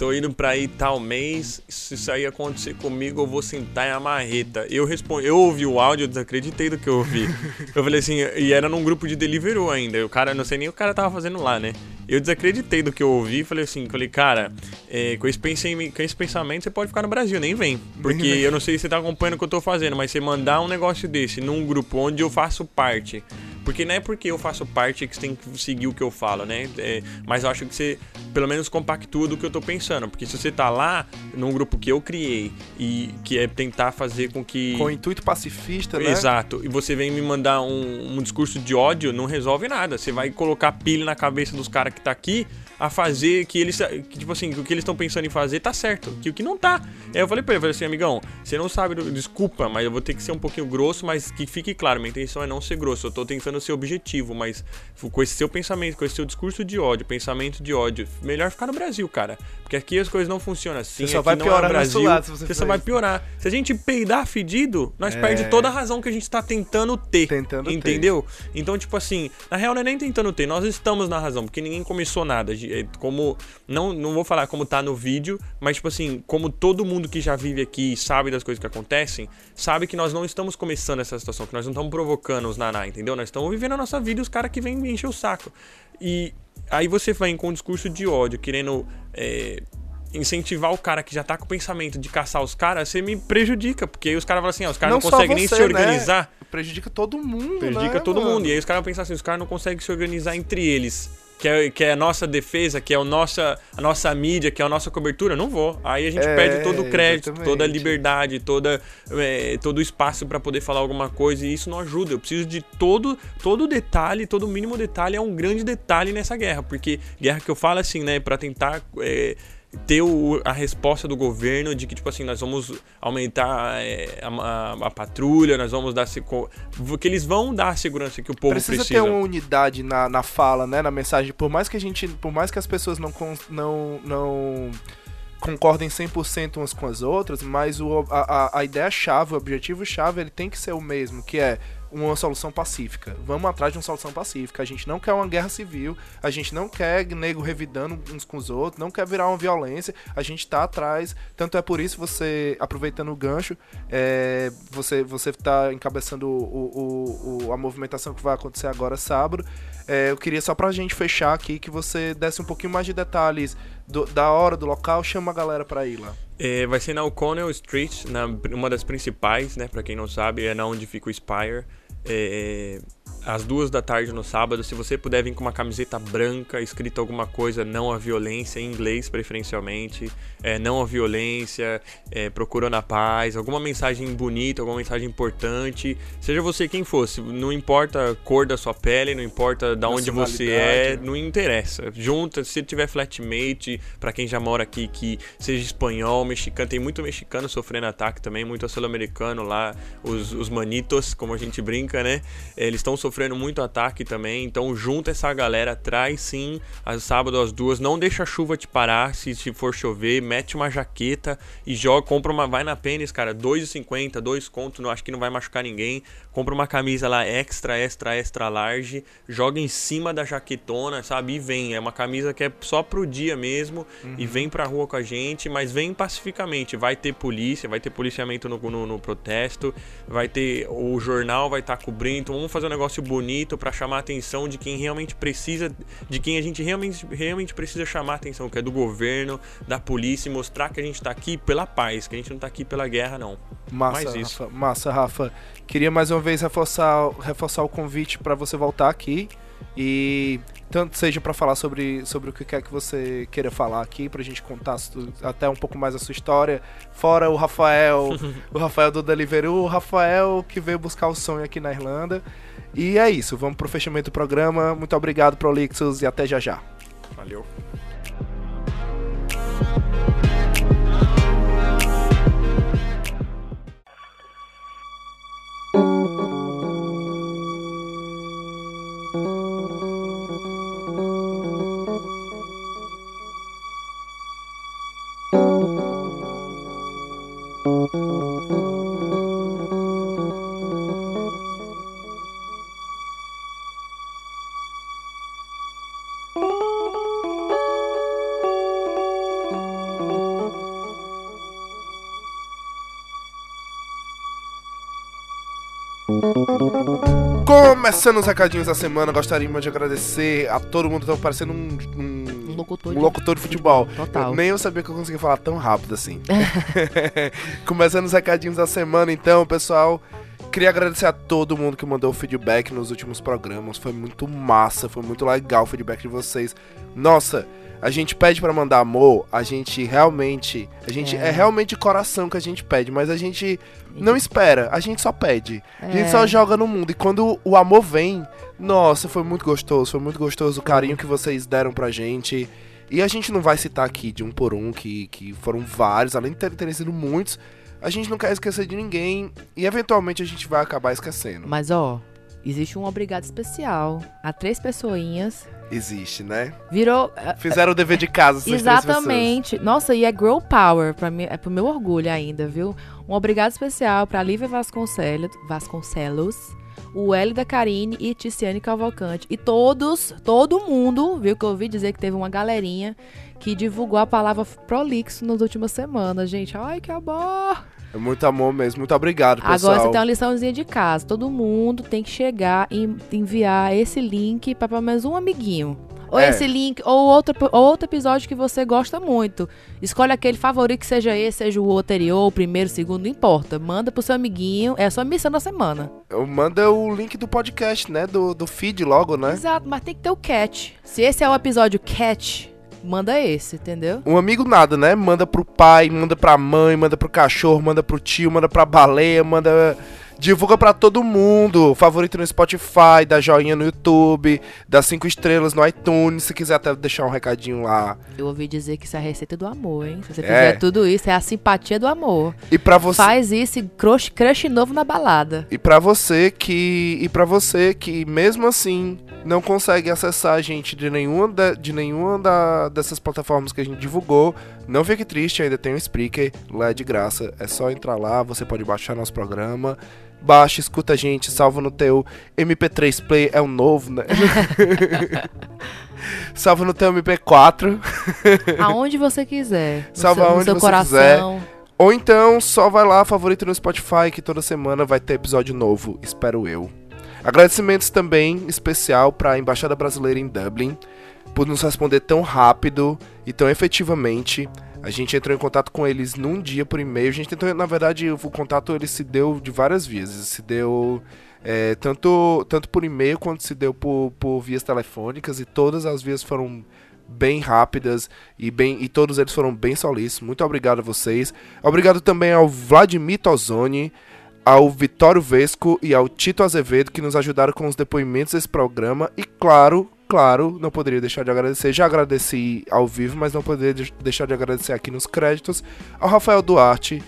tô indo pra ir tal mês, se isso aí acontecer comigo, eu vou sentar em a marreta. Eu respondi, eu ouvi o áudio, eu desacreditei do que eu ouvi. eu falei assim, e era num grupo de Deliveroo ainda, o cara, não sei nem o cara tava fazendo lá, né? Eu desacreditei do que eu ouvi, falei assim, falei, cara, é, com, esse pensam- com esse pensamento você pode ficar no Brasil, nem vem. Porque eu não sei se você tá acompanhando o que eu tô fazendo, mas você mandar um negócio desse num grupo onde eu faço parte. Porque não é porque eu faço parte que você tem que seguir o que eu falo, né? É, mas eu acho que você, pelo menos, compactua do que eu tô pensando. Porque se você tá lá, num grupo que eu criei, e que é tentar fazer com que. Com intuito pacifista, né? Exato. E você vem me mandar um, um discurso de ódio, não resolve nada. Você vai colocar pilha na cabeça dos caras que tá aqui a fazer que eles. Que, tipo assim, que o que eles estão pensando em fazer tá certo. Que o que não tá. Aí eu falei pra ele, eu falei assim, amigão, você não sabe. Desculpa, mas eu vou ter que ser um pouquinho grosso, mas que fique claro, minha intenção é não ser grosso. Eu tô tentando ser objetivo, mas com esse seu pensamento, com esse seu discurso de ódio, pensamento de ódio, melhor ficar no Brasil, cara. Porque aqui as coisas não funcionam assim. Você só vai piorar é o no Brasil. lado se você você só vai isso. piorar. Se a gente peidar fedido, nós É. perde toda a razão que a gente tá tentando ter. Tentando ter. Entendeu? Então, tipo assim, na real não é nem tentando ter, nós estamos na razão, porque ninguém começou nada. É Como. Não, não vou falar como tá no vídeo, mas, tipo assim, como todo mundo que já vive aqui e sabe das coisas que acontecem, sabe que nós não estamos começando essa situação, que nós não estamos provocando os naná, entendeu? Nós estamos vivendo a nossa vida e os caras que vêm me encher o saco. E aí você vem com um discurso de ódio, querendo. é, incentivar o cara que já tá com o pensamento de caçar os caras, você me prejudica, porque aí os caras falam assim, ah, os caras não, só conseguem nem se organizar. Né? Prejudica todo mundo, Prejudica né, todo mano? mundo. E aí os caras vão pensar assim, os caras não conseguem se organizar entre eles. Que é, que é a nossa defesa, que é o nossa, a nossa mídia, que é a nossa cobertura. Não vou. Aí a gente É, perde todo o crédito, exatamente. toda a liberdade, toda, é, todo o espaço para poder falar alguma coisa. E isso não ajuda. Eu preciso de todo, todo detalhe, todo mínimo detalhe é um grande detalhe nessa guerra. Porque guerra que eu falo assim, né, para tentar. é, ter o- a resposta do governo de que, tipo assim, nós vamos aumentar é, a, a- a patrulha, nós vamos dar... Que eles vão dar a segurança que o povo precisa, precisa. ter uma unidade na, na fala, né, na mensagem. Por mais que a gente, por mais que as pessoas não não não concordem 100% umas com as outras, mas o, a, a, a ideia chave, o objetivo chave, ele tem que ser o mesmo, que é uma solução pacífica. Vamos atrás de uma solução pacífica. A gente não quer uma guerra civil, a gente não quer nego revidando uns com os outros, não quer virar uma violência, a gente tá atrás. Tanto é por isso você, aproveitando o gancho, é, você você tá encabeçando o, o- o- a movimentação que vai acontecer agora sábado. É, eu queria só pra gente fechar aqui que você desse um pouquinho mais de detalhes do- da hora, do local, chama a galera pra ir lá. É, vai ser na O'Connell Street, na, uma das principais, né? Pra quem não sabe, é na onde fica o Spire. É, às duas da tarde no sábado. Se você puder vir com uma camiseta branca, escrita alguma coisa, não à violência, em inglês preferencialmente, é, não à violência, é, procurando a paz, alguma mensagem bonita, alguma mensagem importante, seja você quem fosse, não importa a cor da sua pele, não importa da onde você é, né? não interessa. Junta, se tiver flatmate, pra quem já mora aqui, que seja espanhol, mexicano, tem muito mexicano sofrendo ataque também, muito sul-americano lá, os, os manitos, como a gente brinca, né? Eles estão sofrendo muito ataque também, então junta essa galera, traz sim, às sábado às duas, não deixa a chuva te parar, se, se for chover, mete uma jaqueta e joga, compra uma, vai na pênis, cara, 2,50, 2 conto, não, acho que não vai machucar ninguém, compra uma camisa lá extra, extra, extra large, joga em cima da jaquetona, sabe, e vem, é uma camisa que é só pro dia mesmo, e vem pra rua com a gente, mas vem pacificamente, vai ter polícia, vai ter policiamento no, no, no protesto, vai ter, o jornal vai estar cobrindo, então vamos fazer um negócio bonito para chamar a atenção de quem realmente precisa, de quem a gente realmente, realmente precisa chamar a atenção, que é do governo, da polícia, e mostrar que a gente tá aqui pela paz, que a gente não tá aqui pela guerra, não. Massa, isso. Rafa. Massa, Rafa. Queria mais uma vez reforçar, reforçar o convite para você voltar aqui e tanto seja para falar sobre, sobre o que quer que você queira falar aqui, pra gente contar até um pouco mais a sua história. Fora o Rafael, o Rafael do Deliveroo, o Rafael que veio buscar o sonho aqui na Irlanda. E é isso, vamos pro fechamento do programa. Muito obrigado, Prolixos, e até já já. Valeu. Começando os recadinhos da semana, gostaríamos de agradecer a todo mundo que tá parecendo um, um, Um locutor um de- locutor de futebol. Total. Nem eu sabia que eu conseguia falar tão rápido assim. Começando os recadinhos da semana, então, pessoal. Queria agradecer a todo mundo que mandou feedback nos últimos programas. Foi muito massa, foi muito legal o feedback de vocês. Nossa, a gente pede pra mandar amor, a gente realmente. A gente é. É. realmente coração que a gente pede, mas a gente não espera, a gente só pede. A gente É. só joga no mundo. E quando o amor vem, nossa, foi muito gostoso. Foi muito gostoso o carinho que vocês deram pra gente. E a gente não vai citar aqui de um por um, que, que foram vários, além de ter- terem sido muitos. A gente não quer esquecer de ninguém. E eventualmente a gente vai acabar esquecendo. Mas ó, existe um obrigado especial a três pessoinhas. Existe, né? Virou. eh, Fizeram o dever de casa, essas. Exatamente. Nossa, e é Grow Power, pra mim, é pro meu orgulho ainda, viu? Um obrigado especial pra Lívia Vasconcelos, Vasconcelos o L da Karine e Ticiane Cavalcante. E todos, todo mundo, viu que eu ouvi dizer que teve uma galerinha que divulgou a palavra prolixo nas últimas semanas, gente. Ai, que amor! É muito amor mesmo. Muito obrigado, pessoal. Agora você tem uma liçãozinha de casa. Todo mundo tem que chegar e enviar esse link para pelo menos um amiguinho. Ou É. esse link, ou outro, ou outro episódio que você gosta muito. Escolhe aquele favorito que seja esse, seja o anterior, o primeiro, o segundo, não importa. Manda pro seu amiguinho. É a sua missão da semana. Eu- Manda o link do podcast, né? Do, do feed logo, né? Exato, mas tem que ter o catch. Se esse é o episódio catch, manda esse, entendeu? Um amigo nada, né? Manda pro pai, manda pra mãe, manda pro cachorro, manda pro tio, manda pra baleia, manda. Divulga pra todo mundo. Favorito no Spotify, dá joinha no YouTube, dá cinco estrelas no iTunes. Se quiser até deixar um recadinho lá. Eu ouvi dizer que isso é a receita do amor, hein? Se você É. fizer tudo isso, é a simpatia do amor. E pra você. Faz isso e crush, crush novo na balada. E pra você que. E para você que mesmo assim não consegue acessar a gente de nenhuma, da- de nenhuma da- dessas plataformas que a gente divulgou, não fique triste, ainda tem o Spreaker, lá é de graça. É só entrar lá, você pode baixar nosso programa. Baixa, escuta a gente, salva no teu MP3 Play, é o novo, né? salva no teu MP4. Aonde você quiser. Salva seu, aonde seu você coração. Ou então só vai lá, favorito no Spotify, que toda semana vai ter episódio novo, espero eu. Agradecimentos também especial para a Embaixada Brasileira em Dublin por nos responder tão rápido e tão efetivamente. A gente entrou em contato com eles num dia por e-mail. A gente tentou, na verdade, o contato ele se deu de várias vias. Se deu é, tanto, tanto por e-mail quanto se deu por, por vias telefônicas e todas as vias foram bem rápidas e bem e todos eles foram bem solícitos. Muito obrigado a vocês. Obrigado também ao Vladimir Tozoni, ao Vitório Vesco e ao Tito Azevedo que nos ajudaram com os depoimentos desse programa e claro, claro, não poderia deixar de agradecer. Já agradeci ao vivo, mas não poderia de- deixar de agradecer aqui nos créditos ao Rafael Duarte,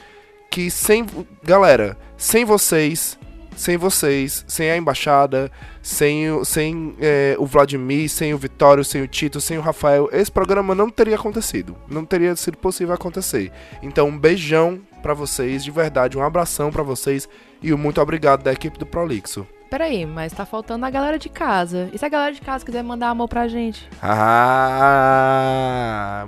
que sem galera, sem vocês, sem vocês, sem a embaixada, sem, sem é, o Vladimir, sem o Vitório, sem o Tito, sem o Rafael, esse programa não teria acontecido. Não teria sido possível acontecer. Então, um beijão pra vocês, de verdade, um abração pra vocês e um muito obrigado da equipe do Prolixo. peraí, mas tá faltando a galera de casa. E se a galera de casa quiser mandar amor pra gente? Ah,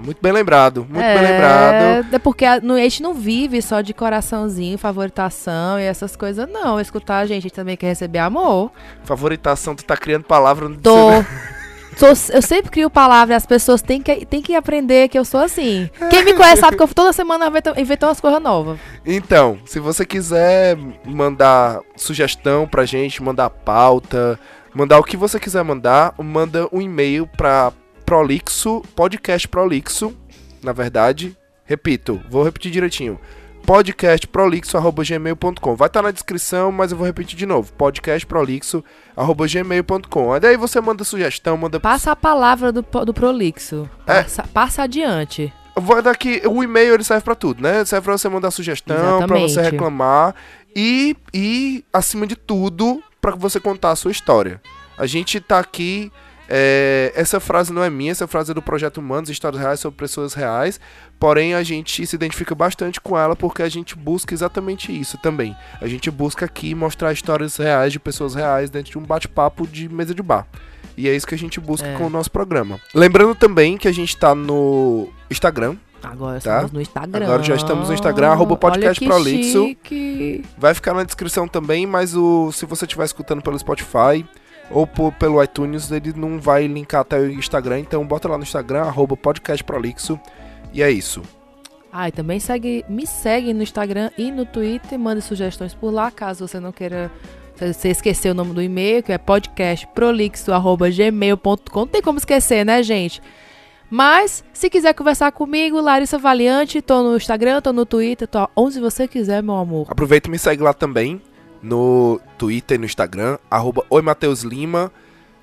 muito bem lembrado, muito é, bem lembrado. É porque a, no, a gente não vive só de coraçãozinho, favoritação e essas coisas, não. Escutar a gente, a gente também quer receber amor. Favoritação, tu tá criando palavra no Tô. Sou, eu sempre crio palavras, as pessoas têm que, têm que aprender que eu sou assim. Quem me conhece sabe que eu toda semana invento umas coisas novas. Então, se você quiser mandar sugestão pra gente, mandar pauta, mandar o que você quiser mandar, manda um e-mail pra prolixo, podcast prolixo, na verdade. Repito, vou repetir direitinho podcastprolixo.gmail.com. Vai estar tá na descrição, mas eu vou repetir de novo. podcastprolixo.gmail.com. Aí daí você manda sugestão, manda... Passa a palavra do, do prolixo. É. Passa, passa adiante. Vou daqui, o e-mail ele serve para tudo, né? Serve para você mandar sugestão, para você reclamar e, e acima de tudo, para você contar a sua história. A gente tá aqui é, essa frase não é minha, essa frase é do Projeto Humanos, Histórias Reais sobre Pessoas Reais. Porém, a gente se identifica bastante com ela porque a gente busca exatamente isso também. A gente busca aqui mostrar histórias reais de pessoas reais dentro de um bate-papo de mesa de bar. E é isso que a gente busca é. com o nosso programa. Lembrando também que a gente tá no Instagram, Agora tá? estamos no Instagram. Agora já estamos no Instagram, arroba podcast Prolixo. Vai ficar na descrição também, mas o, se você estiver escutando pelo Spotify, ou por, pelo iTunes, ele não vai linkar até o Instagram. Então bota lá no Instagram, arroba podcastprolixo. E é isso. Ah, e também segue, me segue no Instagram e no Twitter, mande sugestões por lá, caso você não queira. Você esqueceu o nome do e-mail, que é podcastprolixo.gmail.com. Não tem como esquecer, né, gente? Mas, se quiser conversar comigo, Larissa Valiante, tô no Instagram, tô no Twitter, tô onde você quiser, meu amor. Aproveita e me segue lá também no Twitter e no Instagram, arroba.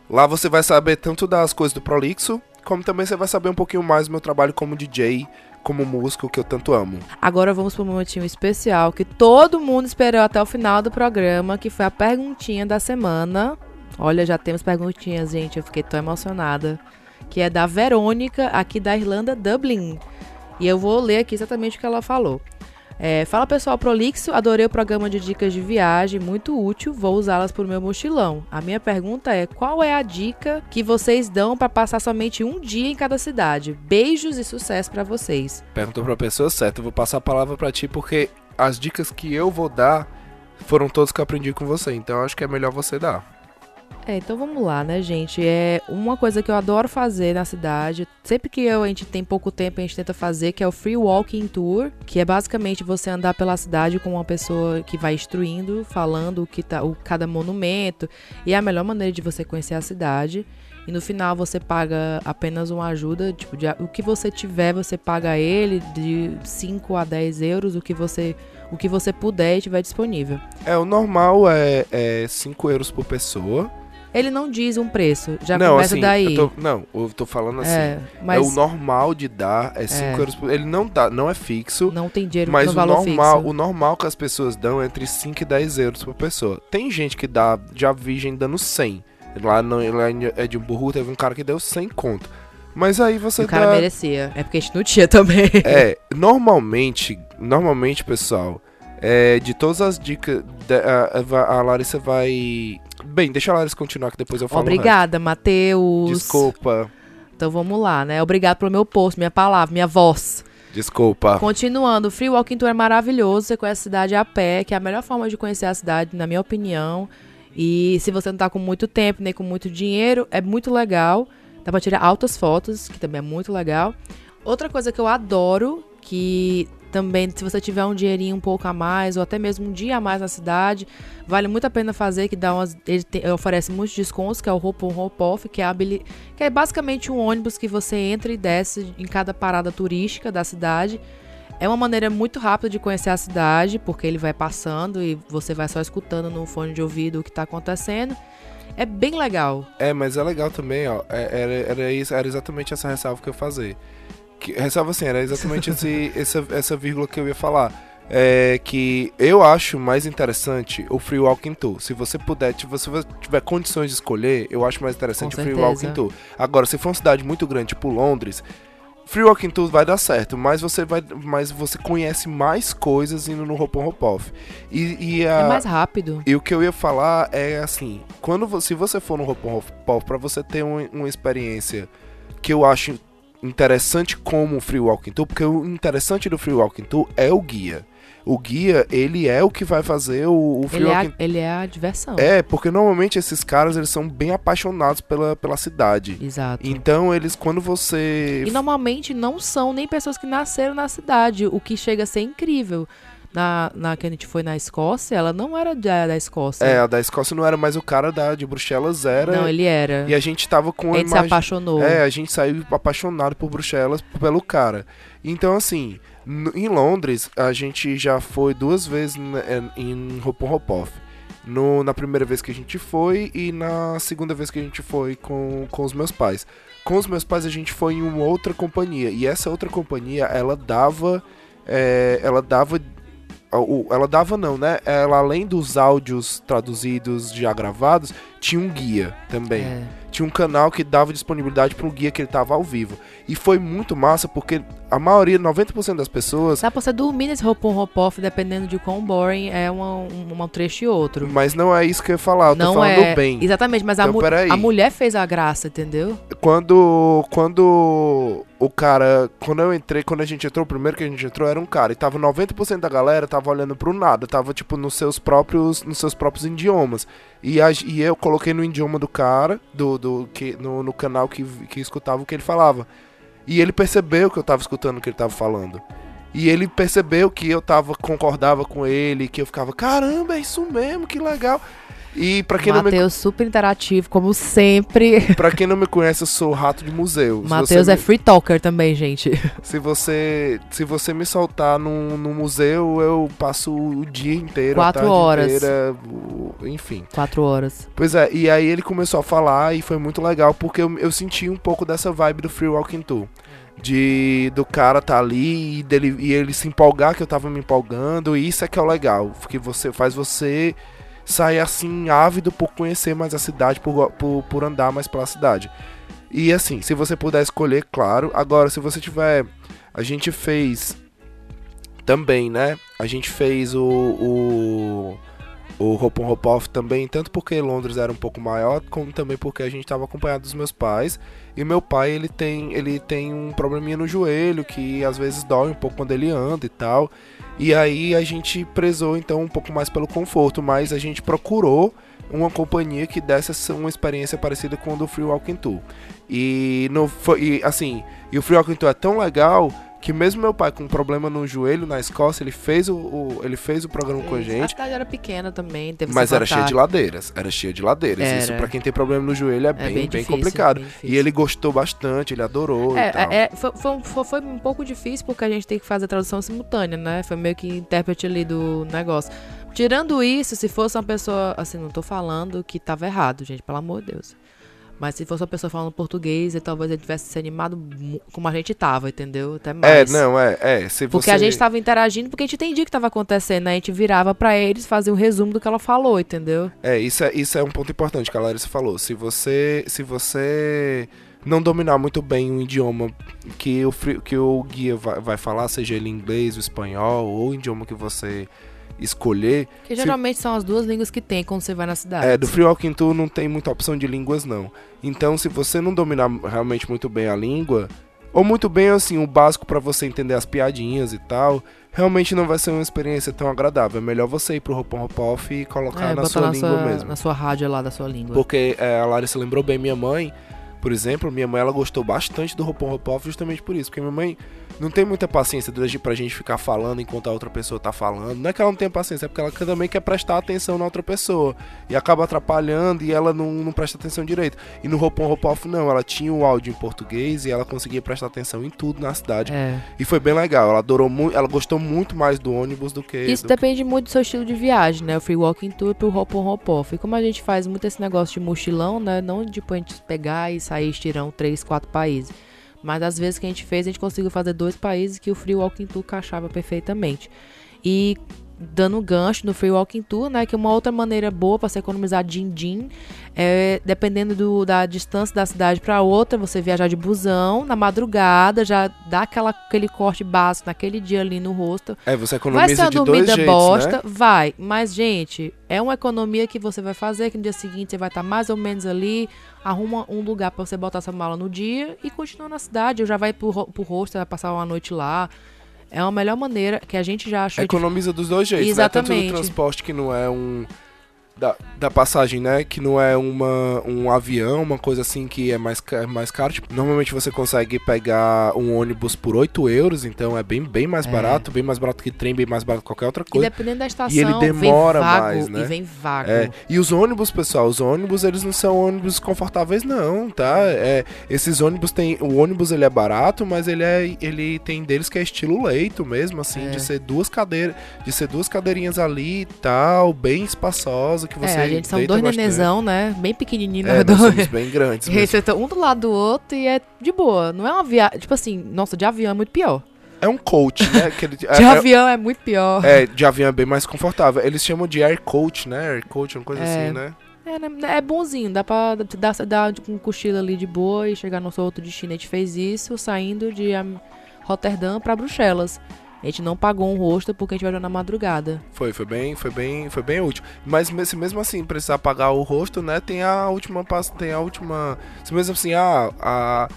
Lá você vai saber tanto das coisas do Prolixo, como também você vai saber um pouquinho mais do meu trabalho como DJ, como músico que eu tanto amo. Agora vamos para um momentinho especial que todo mundo esperou até o final do programa, que foi a perguntinha da semana. Olha, já temos perguntinhas, gente, eu fiquei tão emocionada. Que é da Verônica, aqui da Irlanda, Dublin. E eu vou ler aqui exatamente o que ela falou. É, fala pessoal prolixo, adorei o programa de dicas de viagem, muito útil, vou usá-las pro meu mochilão. A minha pergunta é: qual é a dica que vocês dão para passar somente um dia em cada cidade? Beijos e sucesso para vocês. Perguntou pra pessoa certa, eu vou passar a palavra para ti porque as dicas que eu vou dar foram todas que eu aprendi com você, então acho que é melhor você dar. É, então vamos lá, né, gente? É uma coisa que eu adoro fazer na cidade. Sempre que eu, a gente tem pouco tempo, a gente tenta fazer, que é o Free Walking Tour, que é basicamente você andar pela cidade com uma pessoa que vai instruindo, falando o que tá, o, cada monumento. E é a melhor maneira de você conhecer a cidade. E no final você paga apenas uma ajuda, tipo, de, o que você tiver, você paga ele de 5 a 10 euros, o que você o que você puder e tiver disponível. É, o normal é 5 é euros por pessoa. Ele não diz um preço, já não, começa assim, daí. Eu tô, não, eu tô falando assim. É, mas... é o normal de dar é 5 é. euros por Ele não dá, não é fixo. Não tem dinheiro mas no o valor normal, fixo. o normal que as pessoas dão é entre 5 e 10 euros por pessoa. Tem gente que dá, já vi gente dando 100. Lá, no, lá em Edimburgo teve um cara que deu 100 conto. Mas aí você o cara dá... merecia. É porque a gente não tinha também. É, normalmente, normalmente, pessoal, é, de todas as dicas, a, a Larissa vai Bem, deixa a Larissa continuar que depois eu falo. Obrigada, Matheus. Desculpa. Então vamos lá, né? Obrigado pelo meu posto, minha palavra, minha voz. Desculpa. Continuando, o Free Walking Tour é maravilhoso. Você conhece a cidade a pé, que é a melhor forma de conhecer a cidade, na minha opinião. E se você não tá com muito tempo nem com muito dinheiro, é muito legal. Dá pra tirar altas fotos, que também é muito legal. Outra coisa que eu adoro, que também, se você tiver um dinheirinho um pouco a mais, ou até mesmo um dia a mais na cidade, vale muito a pena fazer, que dá umas, ele, te, oferece muitos descontos, que é o Hop on Hop Off, que é, que é basicamente um ônibus que você entra e desce em cada parada turística da cidade. É uma maneira muito rápida de conhecer a cidade, porque ele vai passando e você vai só escutando no fone de ouvido o que está acontecendo. É bem legal. É, mas é legal também, ó. É, era, era, era exatamente essa ressalva que eu fazer que, ressalva assim, era exatamente esse, essa, essa vírgula que eu ia falar. É que eu acho mais interessante o Free Walking Tour. Se você puder, se você tiver condições de escolher, eu acho mais interessante o Free Walking Tour. Agora, se for uma cidade muito grande, tipo Londres, Free Walking Tour vai dar certo, mas você vai, mas você conhece mais coisas indo no Hopon Hopoff. E, e a, É mais rápido. e o que eu ia falar é assim, quando você, se você for no Hopon Hopoff para você ter um- uma experiência que eu acho interessante como o Free Walking Tour, porque o interessante do Free Walking Tour é o guia. O guia, ele é o que vai fazer o, o Free Ele é, Walking a, ele é a diversão. É, porque normalmente esses caras, eles são bem apaixonados pela, pela cidade. Exato. Então, eles, quando você... E normalmente não são nem pessoas que nasceram na cidade, o que chega a ser incrível. Na, na que a gente foi na Escócia, ela não era da, da Escócia. É, a da Escócia não era mais o cara da, de Bruxelas, era... Não, ele era. E a gente tava com a gente se imagem- apaixonou. É, a gente saiu apaixonado por Bruxelas, pelo cara. Então, assim, em Londres, a gente já foi duas vezes né, em Hopon Hopoff. No, na primeira vez que a gente foi e na segunda vez que a gente foi com, com os meus pais. Com os meus pais a gente foi em uma outra companhia. E essa outra companhia, ela dava. é, ela dava. Ela dava não, né? Ela além dos áudios traduzidos já gravados, tinha um guia também É. tinha um canal que dava disponibilidade para um guia que ele tava ao vivo. E foi muito massa porque a maioria, 90% das pessoas, Dá pra você dormir nesse roupão hop-off, dependendo de quão boring é uma, um, um trecho e outro. mas não é isso que eu ia falar, eu tô não falando é. bem. Exatamente, mas a, Então, mu- peraí. a mulher fez a graça, entendeu? Quando quando o cara, quando eu entrei, quando a gente entrou, o primeiro que a gente entrou era um cara e tava 90% da galera tava olhando pro nada, tava tipo nos seus próprios, nos seus próprios idiomas. E, a- e eu coloquei no idioma do cara, do, do que no, no canal que, que escutava o que ele falava. E ele percebeu que eu tava escutando o que ele tava falando. E ele percebeu que eu tava concordava com ele, que eu ficava, caramba, é isso mesmo, que legal. E pra quem não me Matheus super interativo, como sempre. Pra quem não me conhece, eu sou rato de museu. Se Matheus é me- free talker também, gente. Se você, se você me soltar num, num museu, eu passo o dia inteiro, Quatro a tarde horas. inteira, enfim. Quatro horas. Pois é, e aí ele começou a falar e foi muito legal porque eu, eu senti um pouco dessa vibe do Free Walking Tour. De do cara tá ali e, dele, e ele se empolgar que eu tava me empolgando, e isso é que é o legal, porque você faz você sair assim ávido por conhecer mais a cidade, por, por, por andar mais pela cidade. E assim, se você puder escolher, claro. Agora, se você tiver. A gente fez também, né? A gente fez o. o o Hopon também, tanto porque Londres era um pouco maior, como também porque a gente estava acompanhado dos meus pais. E meu pai, ele tem, ele tem um probleminha no joelho, que às vezes dói um pouco quando ele anda e tal. E aí a gente prezou então um pouco mais pelo conforto, mas a gente procurou uma companhia que desse uma experiência parecida com a do Free Walking Tour. E, no, foi, e, assim, e o Free Walking Tour é tão legal que mesmo meu pai com um problema no joelho na Escócia, ele fez o, o- ele fez o programa com a A gente. cidade era pequena também, teve Mas era cheio de ladeiras, era cheio de ladeiras. Isso Era. pra quem tem problema no joelho é, bem, bem bem, difícil, complicado. bem. E ele gostou bastante, ele adorou tal. É, é, foi, um- foi- foi um pouco difícil porque a gente tem que fazer a tradução simultânea, né? Foi meio que intérprete ali do negócio. Tirando isso, se fosse uma pessoa. Assim, não tô falando que tava errado, gente, pelo amor de Deus. Mas se fosse uma pessoa falando português, talvez ele tivesse se animado como a gente tava, entendeu? Até É, mais. não, é, é. Se Porque você... a gente tava interagindo porque a gente entendia o que tava acontecendo, né? A gente virava pra eles, fazia um resumo do que ela falou, entendeu? É, isso é, isso é um ponto importante que a Larissa falou. Se você, se você não dominar muito bem um idioma que o, que o guia vai, vai falar, seja ele inglês, o espanhol ou o idioma que você escolher, Que Se- geralmente são as duas línguas que tem quando você vai na cidade. É, do Free Walking Tour não tem muita opção de línguas, não. Então, se você não dominar realmente muito bem a língua, ou muito bem, assim, o básico pra você entender as piadinhas e tal, realmente não vai ser uma experiência tão agradável. É melhor você ir pro Hopon Hopoff e colocar É, na sua na língua sua, mesmo. na sua rádio lá da sua língua. Porque é, a Larissa lembrou bem minha mãe, por exemplo, minha mãe ela gostou bastante do Hopon Hopoff justamente por isso, porque minha mãe não tem muita paciência de- pra gente ficar falando enquanto a outra pessoa tá falando. Não é que ela não tenha paciência, é porque ela também quer prestar atenção na outra pessoa. E acaba atrapalhando e ela não, não presta atenção direito. E no Hopon Hopoff não, ela tinha o áudio em português e ela conseguia prestar atenção em tudo na cidade. É. E foi bem legal, ela adorou muito, ela gostou muito mais do ônibus do que... Isso do depende muito do seu estilo de viagem, né? O free walking tour pro hop on hop off. E como a gente faz muito esse negócio de mochilão, né? Não de tipo, a gente pegar e sair estirão três, quatro países. Mas às vezes que a gente fez, a gente conseguiu fazer dois países que o free walking tour encaixava perfeitamente. E dando gancho no Free Walking Tour, né? Que é uma outra maneira boa para você economizar din-din. É, dependendo do, da distância da cidade para outra, você viajar de busão na madrugada, já dá aquela, aquele corte básico naquele dia ali no rosto. É, você Vai economiza ser uma de dois dormida jeitos, bosta? né? Vai. Mas, gente, é uma economia que você vai fazer, que no dia seguinte você vai estar mais ou menos ali, arruma um lugar para você botar essa mala no dia e continua na cidade. Ou já vai pro, ro- pro rosto, vai passar uma noite lá. É uma melhor maneira que a gente já achou. de- Economiza dos dois jeitos, né? Tanto Exatamente. do transporte que não é um... Da, da passagem, né? Que não é uma, um avião, uma coisa assim que é mais, é mais caro. Tipo, normalmente você consegue pegar um ônibus por 8 euros, então é bem, bem mais É. barato, bem mais barato que trem, bem mais barato que qualquer outra E coisa. dependendo da estação, E ele demora vago mais, né? e vem vago. É, e os ônibus, pessoal, os ônibus, eles não são ônibus confortáveis não, tá? É, esses ônibus tem, o ônibus ele é barato, mas ele é, ele tem deles que é estilo leito mesmo, assim, É. de ser duas cadeiras, de ser duas cadeirinhas ali e tal, bem espaçosa que você É, a gente são dois nenezão, né? Bem pequenininho É, nós somos bem grandes você tá um do lado do outro e é de boa. Não é uma viagem. Tipo assim, nossa, de avião é muito pior. É um coach, né? que ele- De é, é- avião é muito pior. é, de avião é bem mais confortável. Eles chamam de air coach, né? Air coach, uma coisa É. assim, né? É, né, é bonzinho, dá pra dar, dar um cochilo ali de boa e chegar no seu outro destino. A gente fez isso saindo de Roterdã pra Bruxelas. A gente não pagou um rosto porque a gente viajou na madrugada. Foi, foi bem, foi bem, foi bem útil. Mas se mesmo assim precisar pagar o rosto, né? Tem a última tem a última. Se mesmo assim, ah, a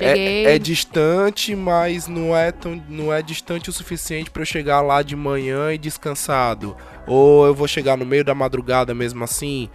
é, é distante, mas não é tão, não é distante o suficiente pra eu chegar lá de manhã e descansado. Ou eu vou chegar no meio da madrugada mesmo assim.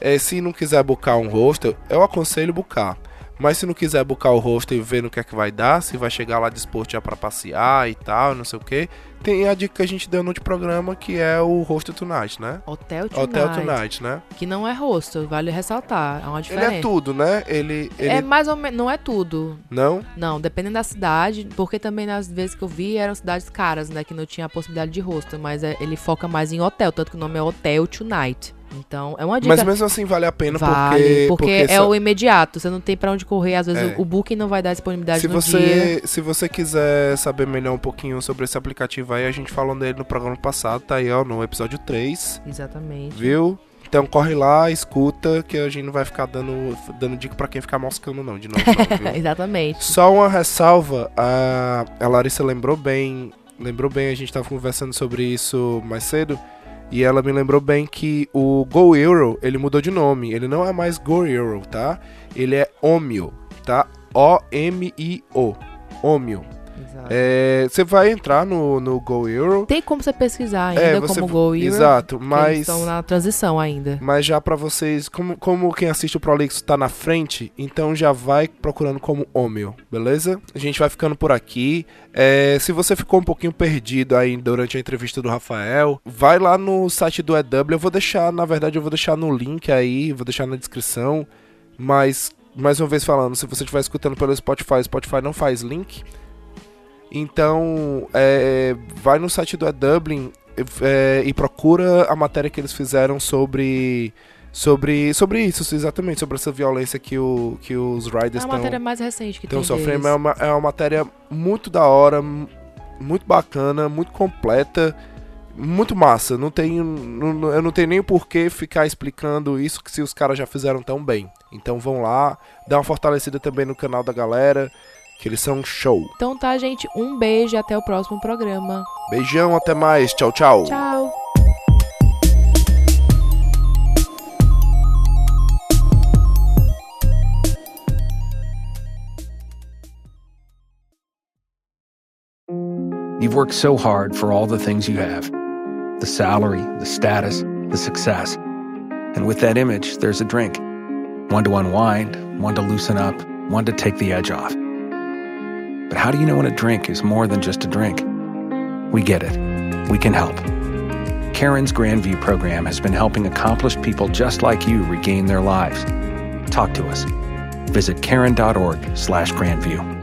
É, se não quiser bucar um rosto, eu aconselho bucar. Mas se não quiser bucar o rosto e ver no que é que vai dar, se vai chegar lá disposto já pra passear e tal, não sei o que, tem a dica que a gente deu no outro programa que é o Rosto Tonight, né? Hotel Tonight. Hotel Tonight, né? Que não é rosto, vale ressaltar. É uma Ele diferença. é tudo, né? Ele, ele É mais ou menos. Não é tudo. não. Não, dependendo da cidade, porque também nas vezes que eu vi eram cidades caras, né? Que não tinha a possibilidade de rosto, mas é- ele foca mais em hotel, tanto que o nome é Hotel Tonight. Então, é uma dica. Mas mesmo assim vale a pena vale, porque porque, é só- o imediato, você não tem pra onde correr, às vezes É. o, o booking não vai dar disponibilidade se você, dia. se você quiser saber melhor um pouquinho sobre esse aplicativo aí, a gente falou dele no programa passado, tá aí, ó, no episódio 3, Exatamente. viu? Então corre lá, escuta, que a gente não vai ficar dando, dando dica pra quem ficar moscando não, de novo não? Exatamente. Só uma ressalva, a, a Larissa lembrou bem, lembrou bem, a gente tava conversando sobre isso mais cedo, e ela me lembrou bem que o Go Euro, ele mudou de nome, ele não é mais Go Euro, tá? Ele é Omio, tá? O-M-I-O, Omio. É, Você vai entrar no, no Go Euro, Tem como você pesquisar ainda É, você- como Go Euro, exato, mas... estão na transição ainda. Mas já pra vocês, como, como quem assiste o Prolix tá na frente, então já vai procurando como Omeo, beleza? A gente vai ficando por aqui. É, se você ficou um pouquinho perdido aí durante a entrevista do Rafael, vai lá no site do EW. Eu vou deixar, na verdade, eu vou deixar no link aí, vou deixar na descrição. Mas, mais uma vez falando, se você estiver escutando pelo Spotify, Spotify não faz link. Então, é, vai no site do EW é, e procura a matéria que eles fizeram sobre sobre sobre isso exatamente sobre essa violência que, o, que os É riders a estão matéria mais recente que tem sofrendo. é uma, é uma matéria muito da hora muito bacana muito completa muito massa. Não tenho não- eu não tenho nem por que ficar explicando isso que se os caras já fizeram tão bem. Então vão lá dá uma fortalecida também no canal da galera que eles são show Então tá, gente. Um beijo e até o próximo programa. beijão até mais tchau tchau Tchau. You've worked so hard for all the things you have the salary, the status, the success. And with that image, there's a drink one to unwind, one to loosen up, one to take the edge off. But how do you know when a drink is more than just a drink? We get it. We can help. Karen's Grandview program has been helping accomplished people just like you regain their lives. Talk to us. Visit karen.org slash grandview.